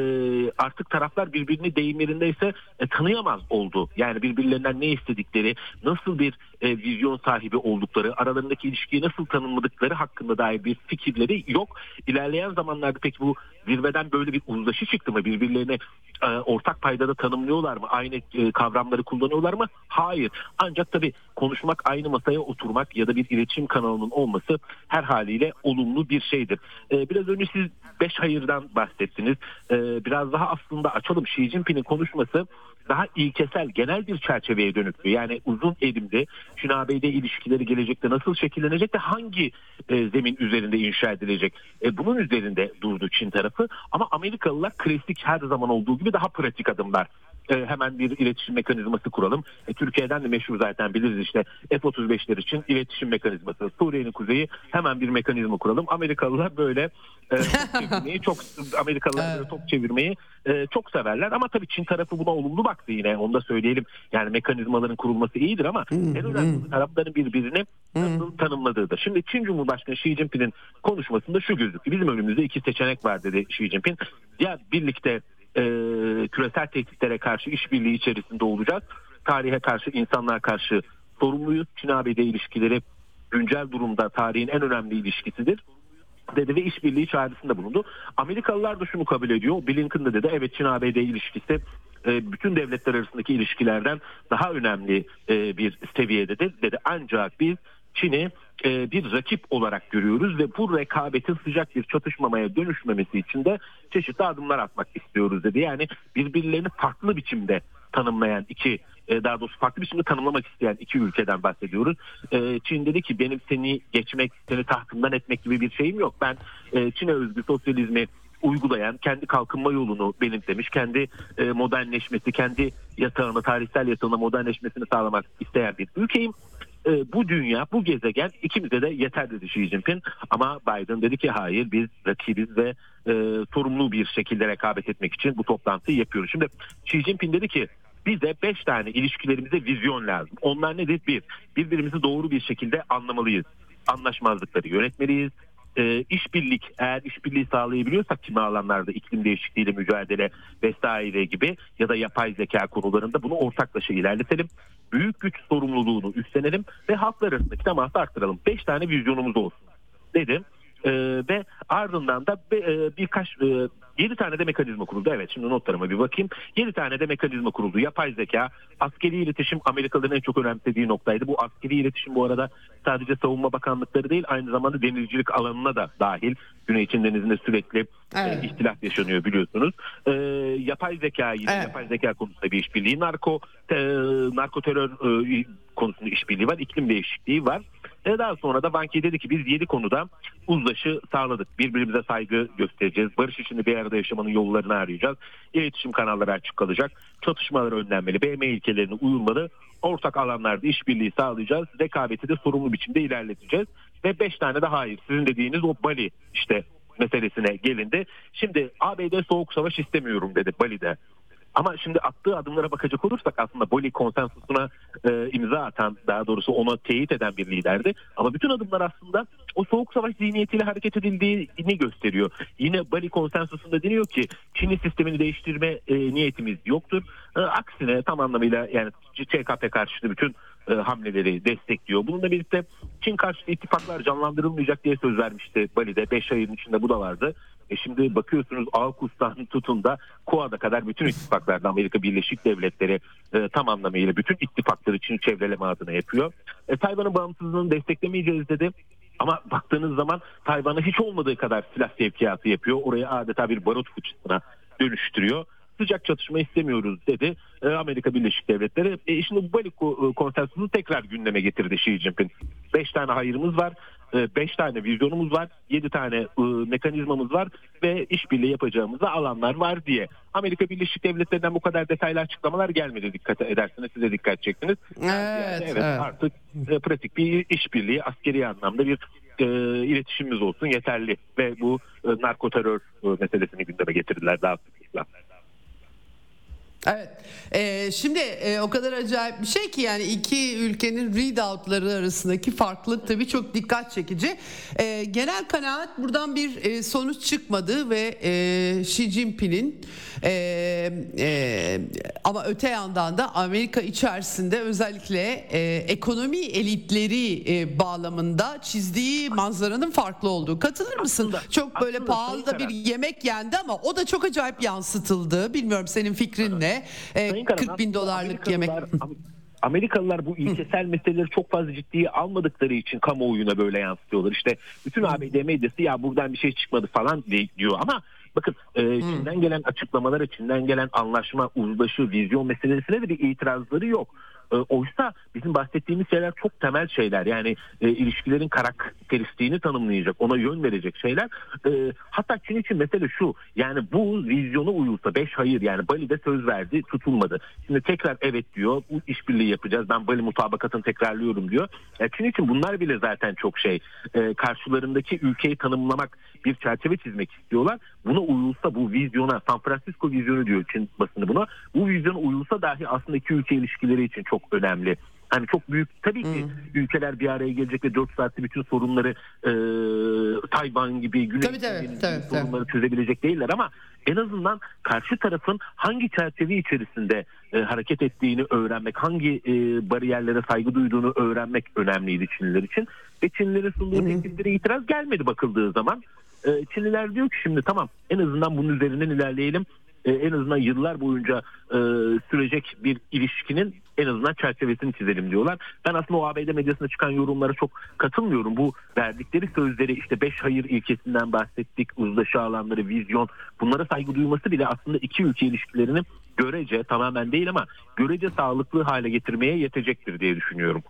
artık taraflar birbirini deyim yerindeyse e, tanıyamaz oldu. Yani birbirlerinden ne istedikleri, nasıl bir e, vizyon sahibi oldukları, aralarındaki ilişkiyi nasıl tanımladıkları hakkında dair bir fikirleri yok. İlerleyen zamanlarda peki bu zirveden böyle bir uzlaşı çıktı mı? Birbirlerine e, ortak paydada tanımlıyorlar mı? Aynı e, kavramları kullanıyorlar mı? Hayır. Ancak tabii konuşmak, aynı masaya oturmak ya da bir iletişim kanalının olması her haliyle olumlu bir şeydir. E, biraz önce siz beş hayırdan bahsettiniz. E, biraz daha aslında açalım. Xi Jinping'in konuşması daha ilkesel, genel bir çerçeveye dönüktü. Yani uzun elimde Çin-ABD ilişkileri gelecekte nasıl şekillenecek ve hangi e, zemin üzerinde inşa edilecek? E, bunun üzerinde durdu Çin tarafı. Ama Amerikalılar klasik her zaman olduğu gibi daha pratik adımlar hemen bir iletişim mekanizması kuralım. E, Türkiye'den de meşhur zaten biliriz işte F-35'ler için iletişim mekanizması. Suriye'nin kuzeyi hemen bir mekanizma kuralım. Amerikalılar böyle e, çevirmeyi çok Amerikalılar böyle top çevirmeyi e, çok severler ama tabii Çin tarafı buna olumlu baktı yine onu da söyleyelim. Yani mekanizmaların kurulması iyidir ama en önemli tarafların birbirini nasıl tanımladığıdır. Şimdi Çin Cumhurbaşkanı Xi Jinping'in konuşmasında şu gözüktü. Bizim önümüzde iki seçenek var dedi Xi Jinping. Ya birlikte e, küresel tehditlere karşı işbirliği içerisinde olacağız. Tarihe karşı, insanlığa karşı sorumluyuz. Çin-ABD ilişkileri güncel durumda tarihin en önemli ilişkisidir dedi ve işbirliği çağrısında bulundu. Amerikalılar da şunu kabul ediyor. Blinken de dedi evet Çin-ABD ilişkisi e, bütün devletler arasındaki ilişkilerden daha önemli e, bir seviyededir dedi. Ancak biz Çin'i bir rakip olarak görüyoruz ve bu rekabetin sıcak bir çatışmamaya dönüşmemesi için de çeşitli adımlar atmak istiyoruz dedi. Yani birbirlerini farklı biçimde tanımlayan iki e, daha doğrusu farklı biçimde tanımlamak isteyen iki ülkeden bahsediyoruz. E, Çin dedi ki benim seni geçmek, seni tahtından etmek gibi bir şeyim yok. Ben e, Çin'e özgü sosyalizmi uygulayan, kendi kalkınma yolunu benimsemiş, kendi e, modernleşmesi, kendi yatağını, tarihsel yatağına modernleşmesini sağlamak isteyen bir ülkeyim. E, bu dünya, bu gezegen ikimize de yeter dedi Xi Jinping. Ama Biden dedi ki hayır biz rakibiz ve e, sorumlu bir şekilde rekabet etmek için bu toplantıyı yapıyoruz. Şimdi Xi Jinping dedi ki bize beş tane ilişkilerimize vizyon lazım. Onlar nedir? Bir, birbirimizi doğru bir şekilde anlamalıyız. Anlaşmazlıkları yönetmeliyiz. E, işbirlik eğer işbirliği sağlayabiliyorsak kimi alanlarda iklim değişikliğiyle mücadele vesaire gibi ya da yapay zeka konularında bunu ortaklaşa ilerletelim. Büyük güç sorumluluğunu üstlenelim ve halklar arasındaki teması arttıralım. Beş tane vizyonumuz olsun dedim. E, ve ardından da be, e, birkaç e, 7 tane de mekanizma kuruldu. Evet şimdi notlarıma bir bakayım. 7 tane de mekanizma kuruldu. Yapay zeka, askeri iletişim Amerikalıların en çok önemsediği noktaydı. Bu askeri iletişim bu arada sadece savunma bakanlıkları değil aynı zamanda denizcilik alanına da dahil. Güney Çin denizinde sürekli e, evet. e, ihtilaf yaşanıyor biliyorsunuz. E, yapay zeka yine evet. yapay zeka konusunda bir işbirliği. Narko, te, narko terör e, konusunda işbirliği var. iklim değişikliği var. E daha sonra da Banki dedi ki biz 7 konuda uzlaşı sağladık. Birbirimize saygı göstereceğiz. Barış içinde bir arada yaşamanın yollarını arayacağız. İletişim kanalları açık kalacak. Çatışmalar önlenmeli. BM ilkelerine uyulmalı. Ortak alanlarda işbirliği sağlayacağız. Rekabeti de sorumlu biçimde ilerleteceğiz. Ve 5 tane de hayır. Sizin dediğiniz o Bali işte meselesine gelindi. Şimdi ABD soğuk savaş istemiyorum dedi Bali'de. Ama şimdi attığı adımlara bakacak olursak aslında Boli konsensusuna e, imza atan daha doğrusu ona teyit eden bir liderdi. Ama bütün adımlar aslında o soğuk savaş zihniyetiyle hareket edildiğini gösteriyor. Yine Bali konsensusunda deniyor ki Çin'in sistemini değiştirme e, niyetimiz yoktur. E, aksine tam anlamıyla yani CKP karşıtı bütün e, hamleleri destekliyor. Bununla birlikte Çin karşıtı ittifaklar canlandırılmayacak diye söz vermişti Bali'de. 5 ayın içinde bu da vardı. E şimdi bakıyorsunuz AUKUS'tan tutun da KUA'da kadar bütün ittifaklarda Amerika Birleşik Devletleri e, tam anlamıyla bütün ittifakları için çevreleme adına yapıyor. E, Tayvan'ın bağımsızlığını desteklemeyeceğiz dedi. Ama baktığınız zaman Tayvan'a hiç olmadığı kadar silah sevkiyatı yapıyor. Oraya adeta bir barut fıçısına dönüştürüyor sıcak çatışma istemiyoruz dedi e, Amerika Birleşik Devletleri. E, şimdi bu Bali e, konsensusunu tekrar gündeme getirdi Xi Jinping. Beş tane hayırımız var. 5 e, tane vizyonumuz var, 7 tane e, mekanizmamız var ve işbirliği yapacağımız alanlar var diye. Amerika Birleşik Devletleri'nden bu kadar detaylı açıklamalar gelmedi dikkat edersiniz size dikkat çektiniz. Evet, yani evet, evet. artık e, pratik bir işbirliği askeri anlamda bir e, iletişimimiz olsun yeterli ve bu e, narko terör e, meselesini gündeme getirdiler daha sıklıkla. Evet. Ee, şimdi e, o kadar acayip bir şey ki yani iki ülkenin readoutları arasındaki farklılık tabii çok dikkat çekici. Ee, genel kanaat buradan bir e, sonuç çıkmadı ve e, Xi Jinping'in e, e, ama öte yandan da Amerika içerisinde özellikle e, ekonomi elitleri e, bağlamında çizdiği manzaranın farklı olduğu. Katılır mısın? Aslında, çok böyle pahalı da bir yemek yendi ama o da çok acayip yansıtıldı. Bilmiyorum senin fikrin ne? E, 40 bin dolarlık yemek. Amerikalılar bu ilkesel meseleleri çok fazla ciddiye almadıkları için kamuoyuna böyle yansıtıyorlar. İşte bütün ABD medyası ya buradan bir şey çıkmadı falan diyor ama bakın e, Çin'den gelen açıklamalar, Çin'den gelen anlaşma, uzlaşı, vizyon meselesine de bir itirazları yok. E, oysa bizim bahsettiğimiz şeyler çok temel şeyler. Yani e, ilişkilerin karakteristiğini tanımlayacak, ona yön verecek şeyler. E, hatta Çin için mesele şu. Yani bu vizyonu uyulsa beş hayır yani Bali'de söz verdi tutulmadı. Şimdi tekrar evet diyor. Bu işbirliği yapacağız. Ben Bali mutabakatını tekrarlıyorum diyor. Yani Çin için bunlar bile zaten çok şey. E, karşılarındaki ülkeyi tanımlamak bir çerçeve çizmek istiyorlar. Buna uyulsa bu vizyona San Francisco vizyonu diyor Çin basını buna. Bu vizyona uyulsa dahi aslında iki ülke ilişkileri için çok önemli. Hani çok büyük tabii ki hmm. ülkeler bir araya gelecek ve 4 saatte bütün sorunları e, Tayvan gibi Güney tabii, tabii, tabii, sorunları tabii. çözebilecek değiller ama en azından karşı tarafın hangi çerçeve içerisinde e, hareket ettiğini öğrenmek, hangi e, bariyerlere saygı duyduğunu öğrenmek önemliydi Çinliler için. Ve Çinlilerin sunduğu tekliflere itiraz gelmedi bakıldığı zaman. E, Çinliler diyor ki şimdi tamam en azından bunun üzerinden ilerleyelim. E, en azından yıllar boyunca e, sürecek bir ilişkinin en azından çerçevesini çizelim diyorlar. Ben aslında o ABD medyasında çıkan yorumlara çok katılmıyorum. Bu verdikleri sözleri işte beş hayır ilkesinden bahsettik, uzlaşı alanları, vizyon bunlara saygı duyması bile aslında iki ülke ilişkilerini görece tamamen değil ama görece sağlıklı hale getirmeye yetecektir diye düşünüyorum.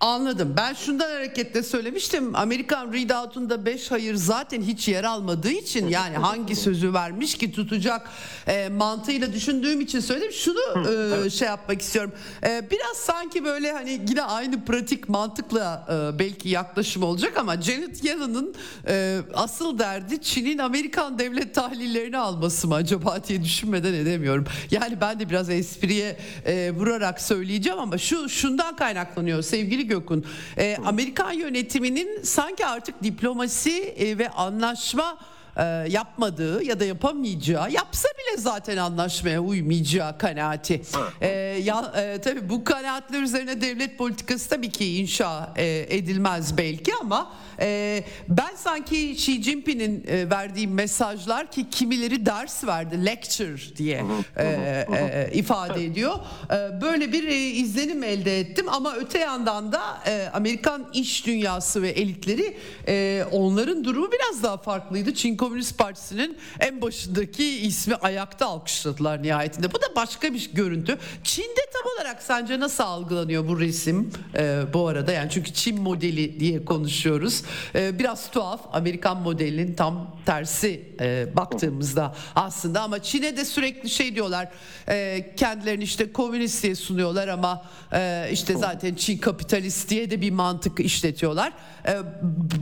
Anladım. Ben şundan hareketle söylemiştim. Amerikan readout'unda 5 hayır zaten hiç yer almadığı için yani hangi sözü vermiş ki tutacak e, mantığıyla düşündüğüm için söyledim. Şunu e, şey yapmak istiyorum. E, biraz sanki böyle hani yine aynı pratik mantıkla e, belki yaklaşım olacak ama Janet Yellen'ın e, asıl derdi Çin'in Amerikan devlet tahlillerini alması mı acaba diye düşünmeden edemiyorum. Yani ben de biraz espriye e, vurarak söyleyeceğim ama şu şundan kaynaklanıyor sevgili Gökün. E, Amerikan yönetiminin sanki artık diplomasi e, ve anlaşma e, yapmadığı ya da yapamayacağı yapsa bile zaten anlaşmaya uymayacağı kanaati. E, ya, e, tabii bu kanaatler üzerine devlet politikası tabii ki inşa e, edilmez belki ama e, ben sanki Xi Jinping'in e, verdiği mesajlar ki kimileri ders verdi lecture diye e, e, ifade ediyor. E, böyle bir e, izlenim elde ettim ama öte yandan da e, Amerikan iş dünyası ve elitleri e, onların durumu biraz daha farklıydı. Çin Komünist Partisi'nin en başındaki ismi ayakta alkışladılar nihayetinde. Bu da başka bir görüntü. Çin'de tam olarak sence nasıl algılanıyor bu resim e, bu arada? Yani çünkü Çin modeli diye konuşuyoruz. E, biraz tuhaf Amerikan modelinin tam tersi e, baktığımızda aslında ama Çin'e de sürekli şey diyorlar e, kendilerini işte komünist diye sunuyorlar ama e, işte zaten Çin kapitalist diye de bir mantık işletiyorlar. E,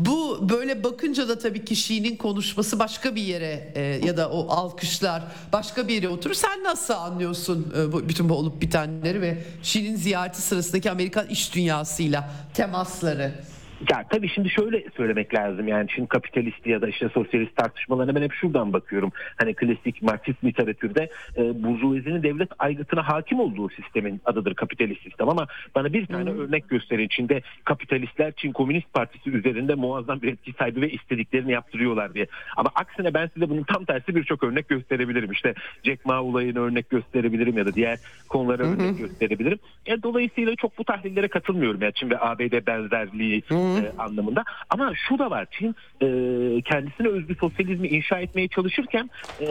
bu böyle bakınca da tabii ki Xi'nin konuşması başka bir yere e, ya da o alkışlar başka bir yere oturur. Sen nasıl anlıyorsun e, bu, bütün bu olup bitenleri ve Xi'nin ziyareti sırasındaki Amerikan iş dünyasıyla temasları? Ya tabii şimdi şöyle söylemek lazım yani şimdi kapitalist ya da işte sosyalist tartışmalarına ben hep şuradan bakıyorum. Hani klasik Marksist literatürde e, burjuvazinin devlet aygıtına hakim olduğu sistemin adıdır kapitalist sistem ama bana bir tane hmm. örnek gösterin. Çin'de kapitalistler Çin Komünist Partisi üzerinde muazzam bir etki sahibi ve istediklerini yaptırıyorlar diye. Ama aksine ben size bunun tam tersi birçok örnek gösterebilirim. İşte Jack Ma olayını örnek gösterebilirim ya da diğer konulara örnek gösterebilirim. E, dolayısıyla çok bu tahlillere katılmıyorum. Yani Çin ve ABD benzerliği hmm e, anlamında. Ama şu da var Çin e, kendisine özgü sosyalizmi inşa etmeye çalışırken e,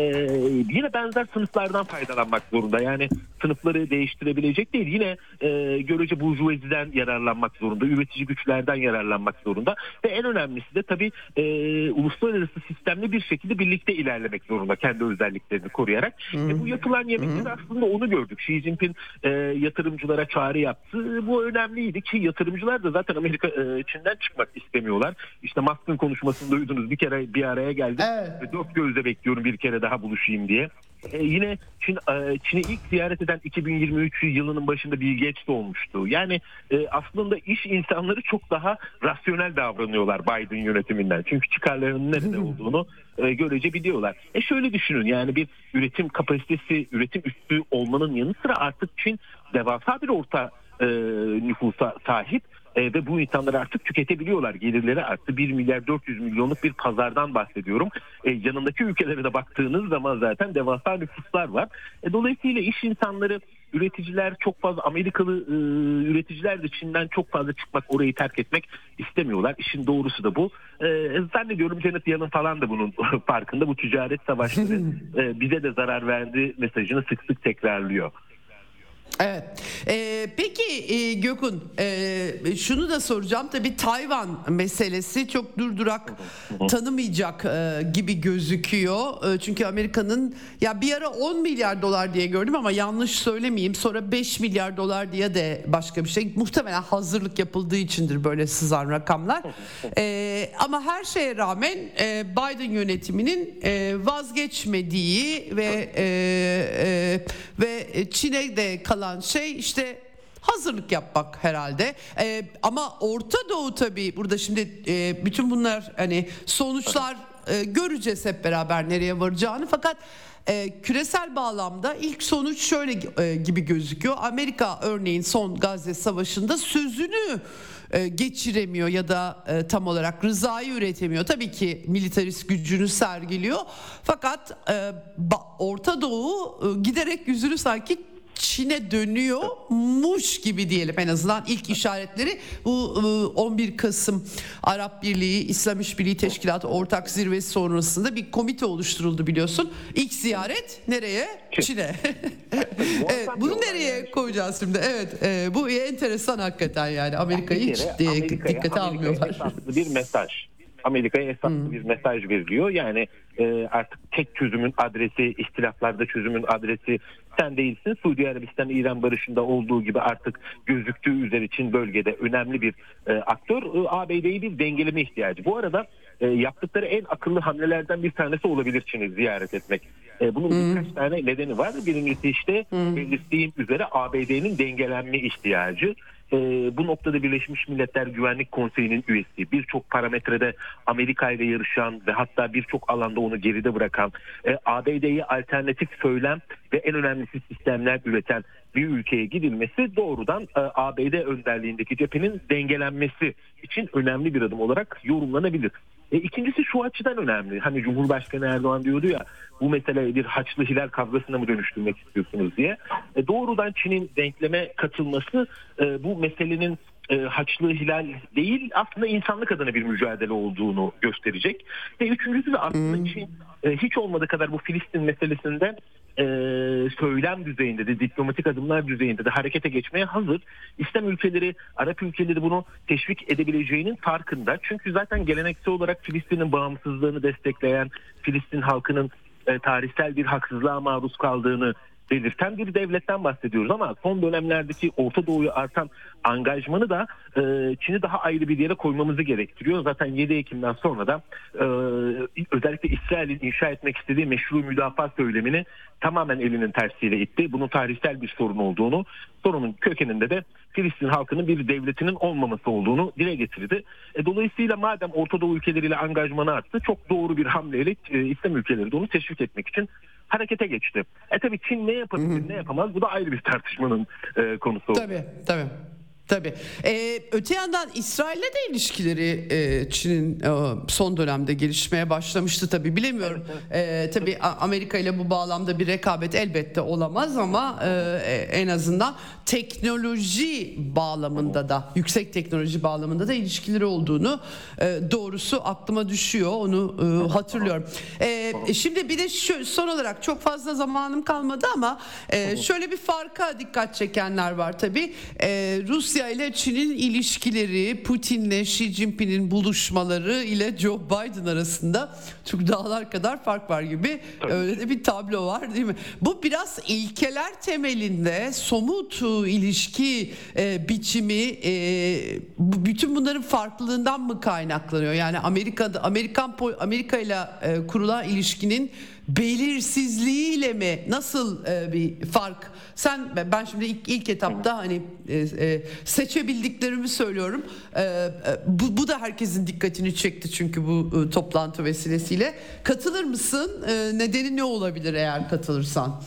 yine benzer sınıflardan faydalanmak zorunda. Yani sınıfları değiştirebilecek değil. Yine e, görece burjuvaziden yararlanmak zorunda. Üretici güçlerden yararlanmak zorunda. Ve en önemlisi de tabii e, uluslararası sistemle bir şekilde birlikte ilerlemek zorunda. Kendi özelliklerini koruyarak. E, bu yapılan yemekte aslında onu gördük. Xi Jinping e, yatırımcılara çağrı yaptı. Bu önemliydi ki yatırımcılar da zaten Amerika e, Çin'den evden çıkmak istemiyorlar. İşte Musk'ın konuşmasını duydunuz bir kere bir araya geldi. Evet. Ve dört gözle bekliyorum bir kere daha buluşayım diye. Ee, yine Çin e, Çin'i ilk ziyaret eden 2023 yılının başında bir geç olmuştu. Yani e, aslında iş insanları çok daha rasyonel davranıyorlar Biden yönetiminden. Çünkü çıkarlarının nerede olduğunu e, görece biliyorlar. E şöyle düşünün yani bir üretim kapasitesi, üretim üstü olmanın yanı sıra artık Çin devasa bir orta e, nüfusa sahip e, ve bu insanlar artık tüketebiliyorlar. Gelirleri arttı. 1 milyar 400 milyonluk bir pazardan bahsediyorum. E, yanındaki ülkelere de baktığınız zaman zaten devasa nüfuslar var. E, dolayısıyla iş insanları üreticiler çok fazla Amerikalı e, üreticiler de Çin'den çok fazla çıkmak orayı terk etmek istemiyorlar. İşin doğrusu da bu. E, zannediyorum Janet Yellen falan da bunun farkında. Bu ticaret savaşları e, bize de zarar verdi mesajını sık sık tekrarlıyor. Evet. Ee, peki e, Gökün e, şunu da soracağım. Tabii Tayvan meselesi çok durdurak tanımayacak e, gibi gözüküyor. E, çünkü Amerika'nın ya bir ara 10 milyar dolar diye gördüm ama yanlış söylemeyeyim. Sonra 5 milyar dolar diye de başka bir şey. Muhtemelen hazırlık yapıldığı içindir böyle sızan rakamlar. E, ama her şeye rağmen e, Biden yönetiminin e, vazgeçmediği ve e, e, ve Çin'e de kalan kalan şey işte hazırlık yapmak herhalde. Ee, ama Orta Doğu tabii burada şimdi e, bütün bunlar hani sonuçlar e, göreceğiz hep beraber nereye varacağını fakat e, küresel bağlamda ilk sonuç şöyle e, gibi gözüküyor. Amerika örneğin son Gazze Savaşı'nda sözünü e, geçiremiyor ya da e, tam olarak rızayı üretemiyor. Tabii ki militarist gücünü sergiliyor. Fakat e, Orta Doğu giderek yüzünü sanki Çin'e dönüyormuş gibi diyelim en azından ilk işaretleri bu 11 Kasım Arap Birliği İslam İşbirliği Teşkilatı ortak zirvesi sonrasında bir komite oluşturuldu biliyorsun. İlk ziyaret nereye? Çin'e. evet, bunu nereye koyacağız şimdi? Evet, e, bu enteresan hakikaten yani Amerika'yı hiç dikkate almıyorlar. Bir mesaj. Amerika'ya esaslı bir mesaj veriliyor. Yani e, artık tek çözümün adresi, ihtilaflarda çözümün adresi sen değilsin. Suudi Arabistan İran barışında olduğu gibi artık gözüktüğü üzere için bölgede önemli bir e, aktör. E, ABD'yi bir dengeleme ihtiyacı. Bu arada e, yaptıkları en akıllı hamlelerden bir tanesi olabilir Çin'i ziyaret etmek. E, bunun hmm. birkaç tane nedeni var. Birincisi işte hmm. belirttiğim üzere ABD'nin dengelenme ihtiyacı. E, bu noktada Birleşmiş Milletler Güvenlik Konseyi'nin üyesi, birçok parametrede Amerika ile yarışan ve hatta birçok alanda onu geride bırakan, e, ABD'ye alternatif söylem ve en önemlisi sistemler üreten bir ülkeye gidilmesi doğrudan e, ABD önderliğindeki cephenin dengelenmesi için önemli bir adım olarak yorumlanabilir. E, ikincisi şu açıdan önemli. Hani Cumhurbaşkanı Erdoğan diyordu ya bu mesele bir Haçlı Hilal kavgasına mı dönüştürmek istiyorsunuz diye. E, doğrudan Çin'in denkleme katılması e, bu meselenin e, Haçlı Hilal değil aslında insanlık adına bir mücadele olduğunu gösterecek. Ve üçüncüsü de aslında hmm. Çin e, hiç olmadığı kadar bu Filistin meselesinde e, söylem düzeyinde de diplomatik adımlar düzeyinde de harekete geçmeye hazır. İslam ülkeleri, Arap ülkeleri bunu teşvik edebileceğinin farkında. Çünkü zaten geleneksel olarak Filistin'in bağımsızlığını destekleyen, Filistin halkının e, tarihsel bir haksızlığa maruz kaldığını belirten bir devletten bahsediyoruz ama son dönemlerdeki Orta Doğu'yu artan angajmanı da e, Çin'i daha ayrı bir yere koymamızı gerektiriyor. Zaten 7 Ekim'den sonra da e, özellikle İsrail'in inşa etmek istediği meşru müdafaa söylemini tamamen elinin tersiyle itti. Bunun tarihsel bir sorun olduğunu, sorunun kökeninde de Filistin halkının bir devletinin olmaması olduğunu dile getirdi. E, dolayısıyla madem Orta Doğu ülkeleriyle angajmanı arttı çok doğru bir hamleyle e, İslam ülkeleri de onu teşvik etmek için harekete geçti. E tabii Çin ne yapabilir ne yapamaz bu da ayrı bir tartışmanın e, konusu. Tabii tabii. Tabii. Ee, öte yandan İsrail'le de ilişkileri e, Çin'in e, son dönemde gelişmeye başlamıştı tabii. Bilemiyorum. Evet, evet. E, tabii Amerika ile bu bağlamda bir rekabet elbette olamaz ama e, en azından teknoloji bağlamında da yüksek teknoloji bağlamında da ilişkileri olduğunu e, doğrusu aklıma düşüyor. Onu e, hatırlıyorum. E, şimdi bir de şu, son olarak çok fazla zamanım kalmadı ama e, şöyle bir farka dikkat çekenler var tabii. E, Rusya Rusya ile Çin'in ilişkileri, Putin'le Xi Jinping'in buluşmaları ile Joe Biden arasında çok dağlar kadar fark var gibi Tabii. öyle de bir tablo var değil mi? Bu biraz ilkeler temelinde somut ilişki e, biçimi e, bütün bunların farklılığından mı kaynaklanıyor? Yani Amerika'da Amerikan Amerika ile e, kurulan ilişkinin belirsizliğiyle mi nasıl e, bir fark? Sen ben şimdi ilk, ilk etapta hani e, e, seçebildiklerimi söylüyorum. E, e, bu, bu da herkesin dikkatini çekti çünkü bu e, toplantı vesilesiyle. Katılır mısın? E, nedeni ne olabilir eğer katılırsan?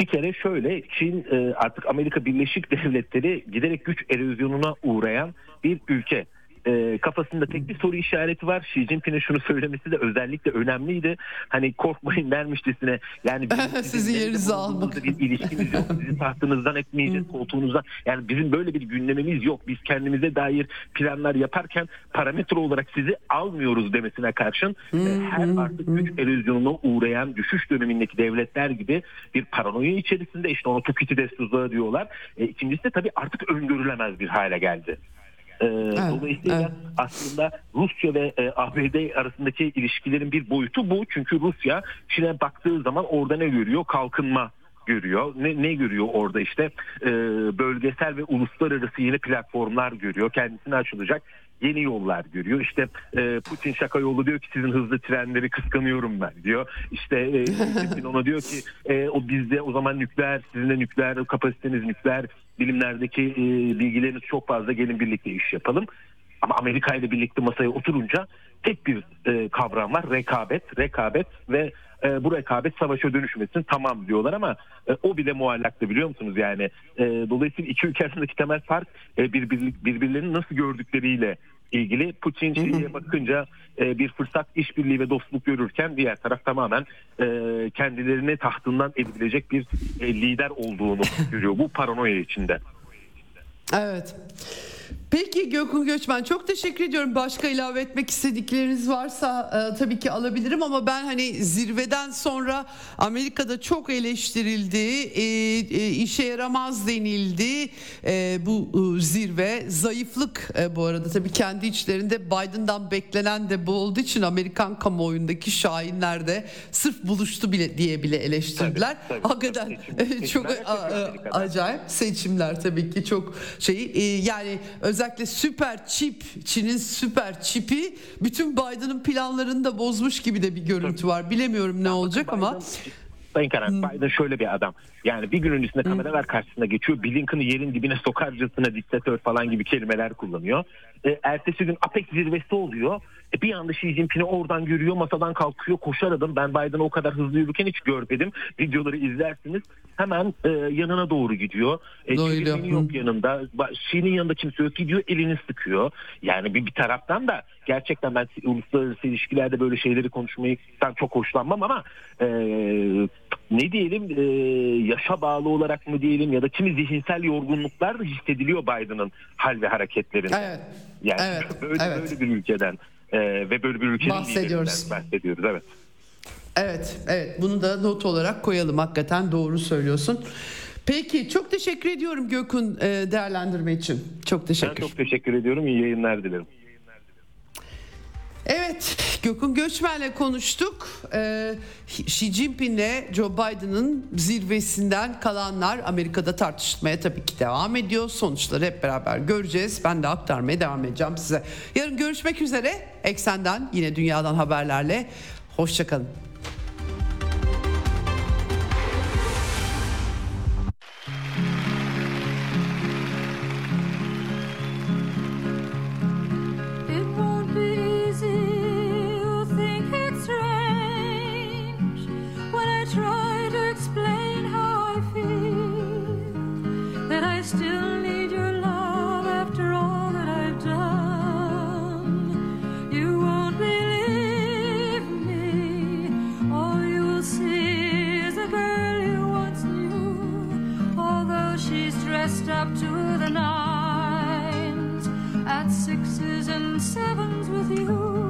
Bir kere şöyle Çin e, artık Amerika Birleşik Devletleri giderek güç erozyonuna uğrayan bir ülke e, kafasında tek bir soru işareti var. Xi Jinping'in şunu söylemesi de özellikle önemliydi. Hani korkmayın dermişçesine yani sizin yerinizi almak. Bir ilişkimiz yok. Sizin tahtınızdan etmeyeceğiz koltuğunuzdan. Yani bizim böyle bir gündemimiz yok. Biz kendimize dair planlar yaparken parametre olarak sizi almıyoruz demesine karşın e, her artık güç erozyonuna uğrayan düşüş dönemindeki devletler gibi bir paranoya içerisinde işte ona Tukitides tuzağı diyorlar. E, ikincisi de tabii artık öngörülemez bir hale geldi. Ee, evet, Dolayısıyla evet. aslında Rusya ve e, ABD arasındaki ilişkilerin bir boyutu bu. Çünkü Rusya Çin'e baktığı zaman orada ne görüyor? Kalkınma görüyor. Ne, ne görüyor orada işte e, bölgesel ve uluslararası yeni platformlar görüyor. Kendisine açılacak yeni yollar görüyor. İşte e, Putin şaka yolu diyor ki sizin hızlı trenleri kıskanıyorum ben diyor. İşte e, Putin ona diyor ki e, o bizde o zaman nükleer sizin de nükleer kapasiteniz nükleer bilimlerdeki e, bilgileriniz çok fazla gelin birlikte iş yapalım. Ama Amerika ile birlikte masaya oturunca tek bir e, kavram var rekabet, rekabet ve e, bu rekabet savaşa dönüşmesin tamam diyorlar ama e, o bile muallaktı biliyor musunuz yani. E, dolayısıyla iki ülke arasındaki temel fark e, birbir, birbirlerini nasıl gördükleriyle ilgili. Putin Çin'e bakınca e, bir fırsat işbirliği ve dostluk görürken diğer taraf tamamen e, kendilerini tahtından edilecek bir e, lider olduğunu görüyor. Bu paranoya içinde. Evet. Peki Gökhan Göçmen çok teşekkür ediyorum. Başka ilave etmek istedikleriniz varsa e, tabii ki alabilirim ama ben hani zirveden sonra Amerika'da çok eleştirildi, e, e, işe yaramaz denildi e, bu e, zirve. Zayıflık e, bu arada tabii kendi içlerinde Biden'dan beklenen de bu olduğu için Amerikan kamuoyundaki şahinler de sırf buluştu bile diye bile eleştirdiler. Tabii, tabii, Hakikaten tabii, çok a, a, acayip seçimler tabii ki çok şey e, yani özellikle süper çip Çin'in süper çipi bütün Biden'ın planlarını da bozmuş gibi de bir görüntü var. Bilemiyorum ne olacak ama Sayın Karan Biden şöyle bir adam. Yani bir gün öncesinde kameralar karşısında geçiyor. Blinken'ı yerin dibine sokarcasına diktatör falan gibi kelimeler kullanıyor. E, ertesi gün APEC zirvesi oluyor. E, bir anda Xi Jinping'i oradan görüyor, masadan kalkıyor, koşar adım. Ben Biden'ı o kadar hızlı yürürken hiç görmedim. Videoları izlersiniz. Hemen e, yanına doğru gidiyor. E, çevirmeni yok yanında. Xi'nin yanında kimse yok. Gidiyor elini sıkıyor. Yani bir, bir taraftan da gerçekten ben uluslararası ilişkilerde böyle şeyleri konuşmayı çok hoşlanmam ama e, ne diyelim e, yaşa bağlı olarak mı diyelim ya da kimi zihinsel yorgunluklar da hissediliyor Biden'ın hal ve hareketlerinde. Evet. Yani Evet, böyle, evet. böyle bir ülkeden e, ve böyle bir ülkenin Bahsediyoruz. bahsediyoruz. Evet. Evet, evet. Bunu da not olarak koyalım. Hakikaten doğru söylüyorsun. Peki, çok teşekkür ediyorum Gökün e, değerlendirme için. Çok Ben teşekkür. çok teşekkür ediyorum. İyi yayınlar dilerim. Evet, Gökün Göçmen'le konuştuk. Ee, Xi Jinping'le Joe Biden'ın zirvesinden kalanlar Amerika'da tartışmaya tabii ki devam ediyor. Sonuçları hep beraber göreceğiz. Ben de aktarmaya devam edeceğim size. Yarın görüşmek üzere. Eksenden yine dünyadan haberlerle. Hoşçakalın. I still need your love after all that I've done. You won't believe me. All you will see is a girl you once knew. Although she's dressed up to the nines at sixes and sevens with you.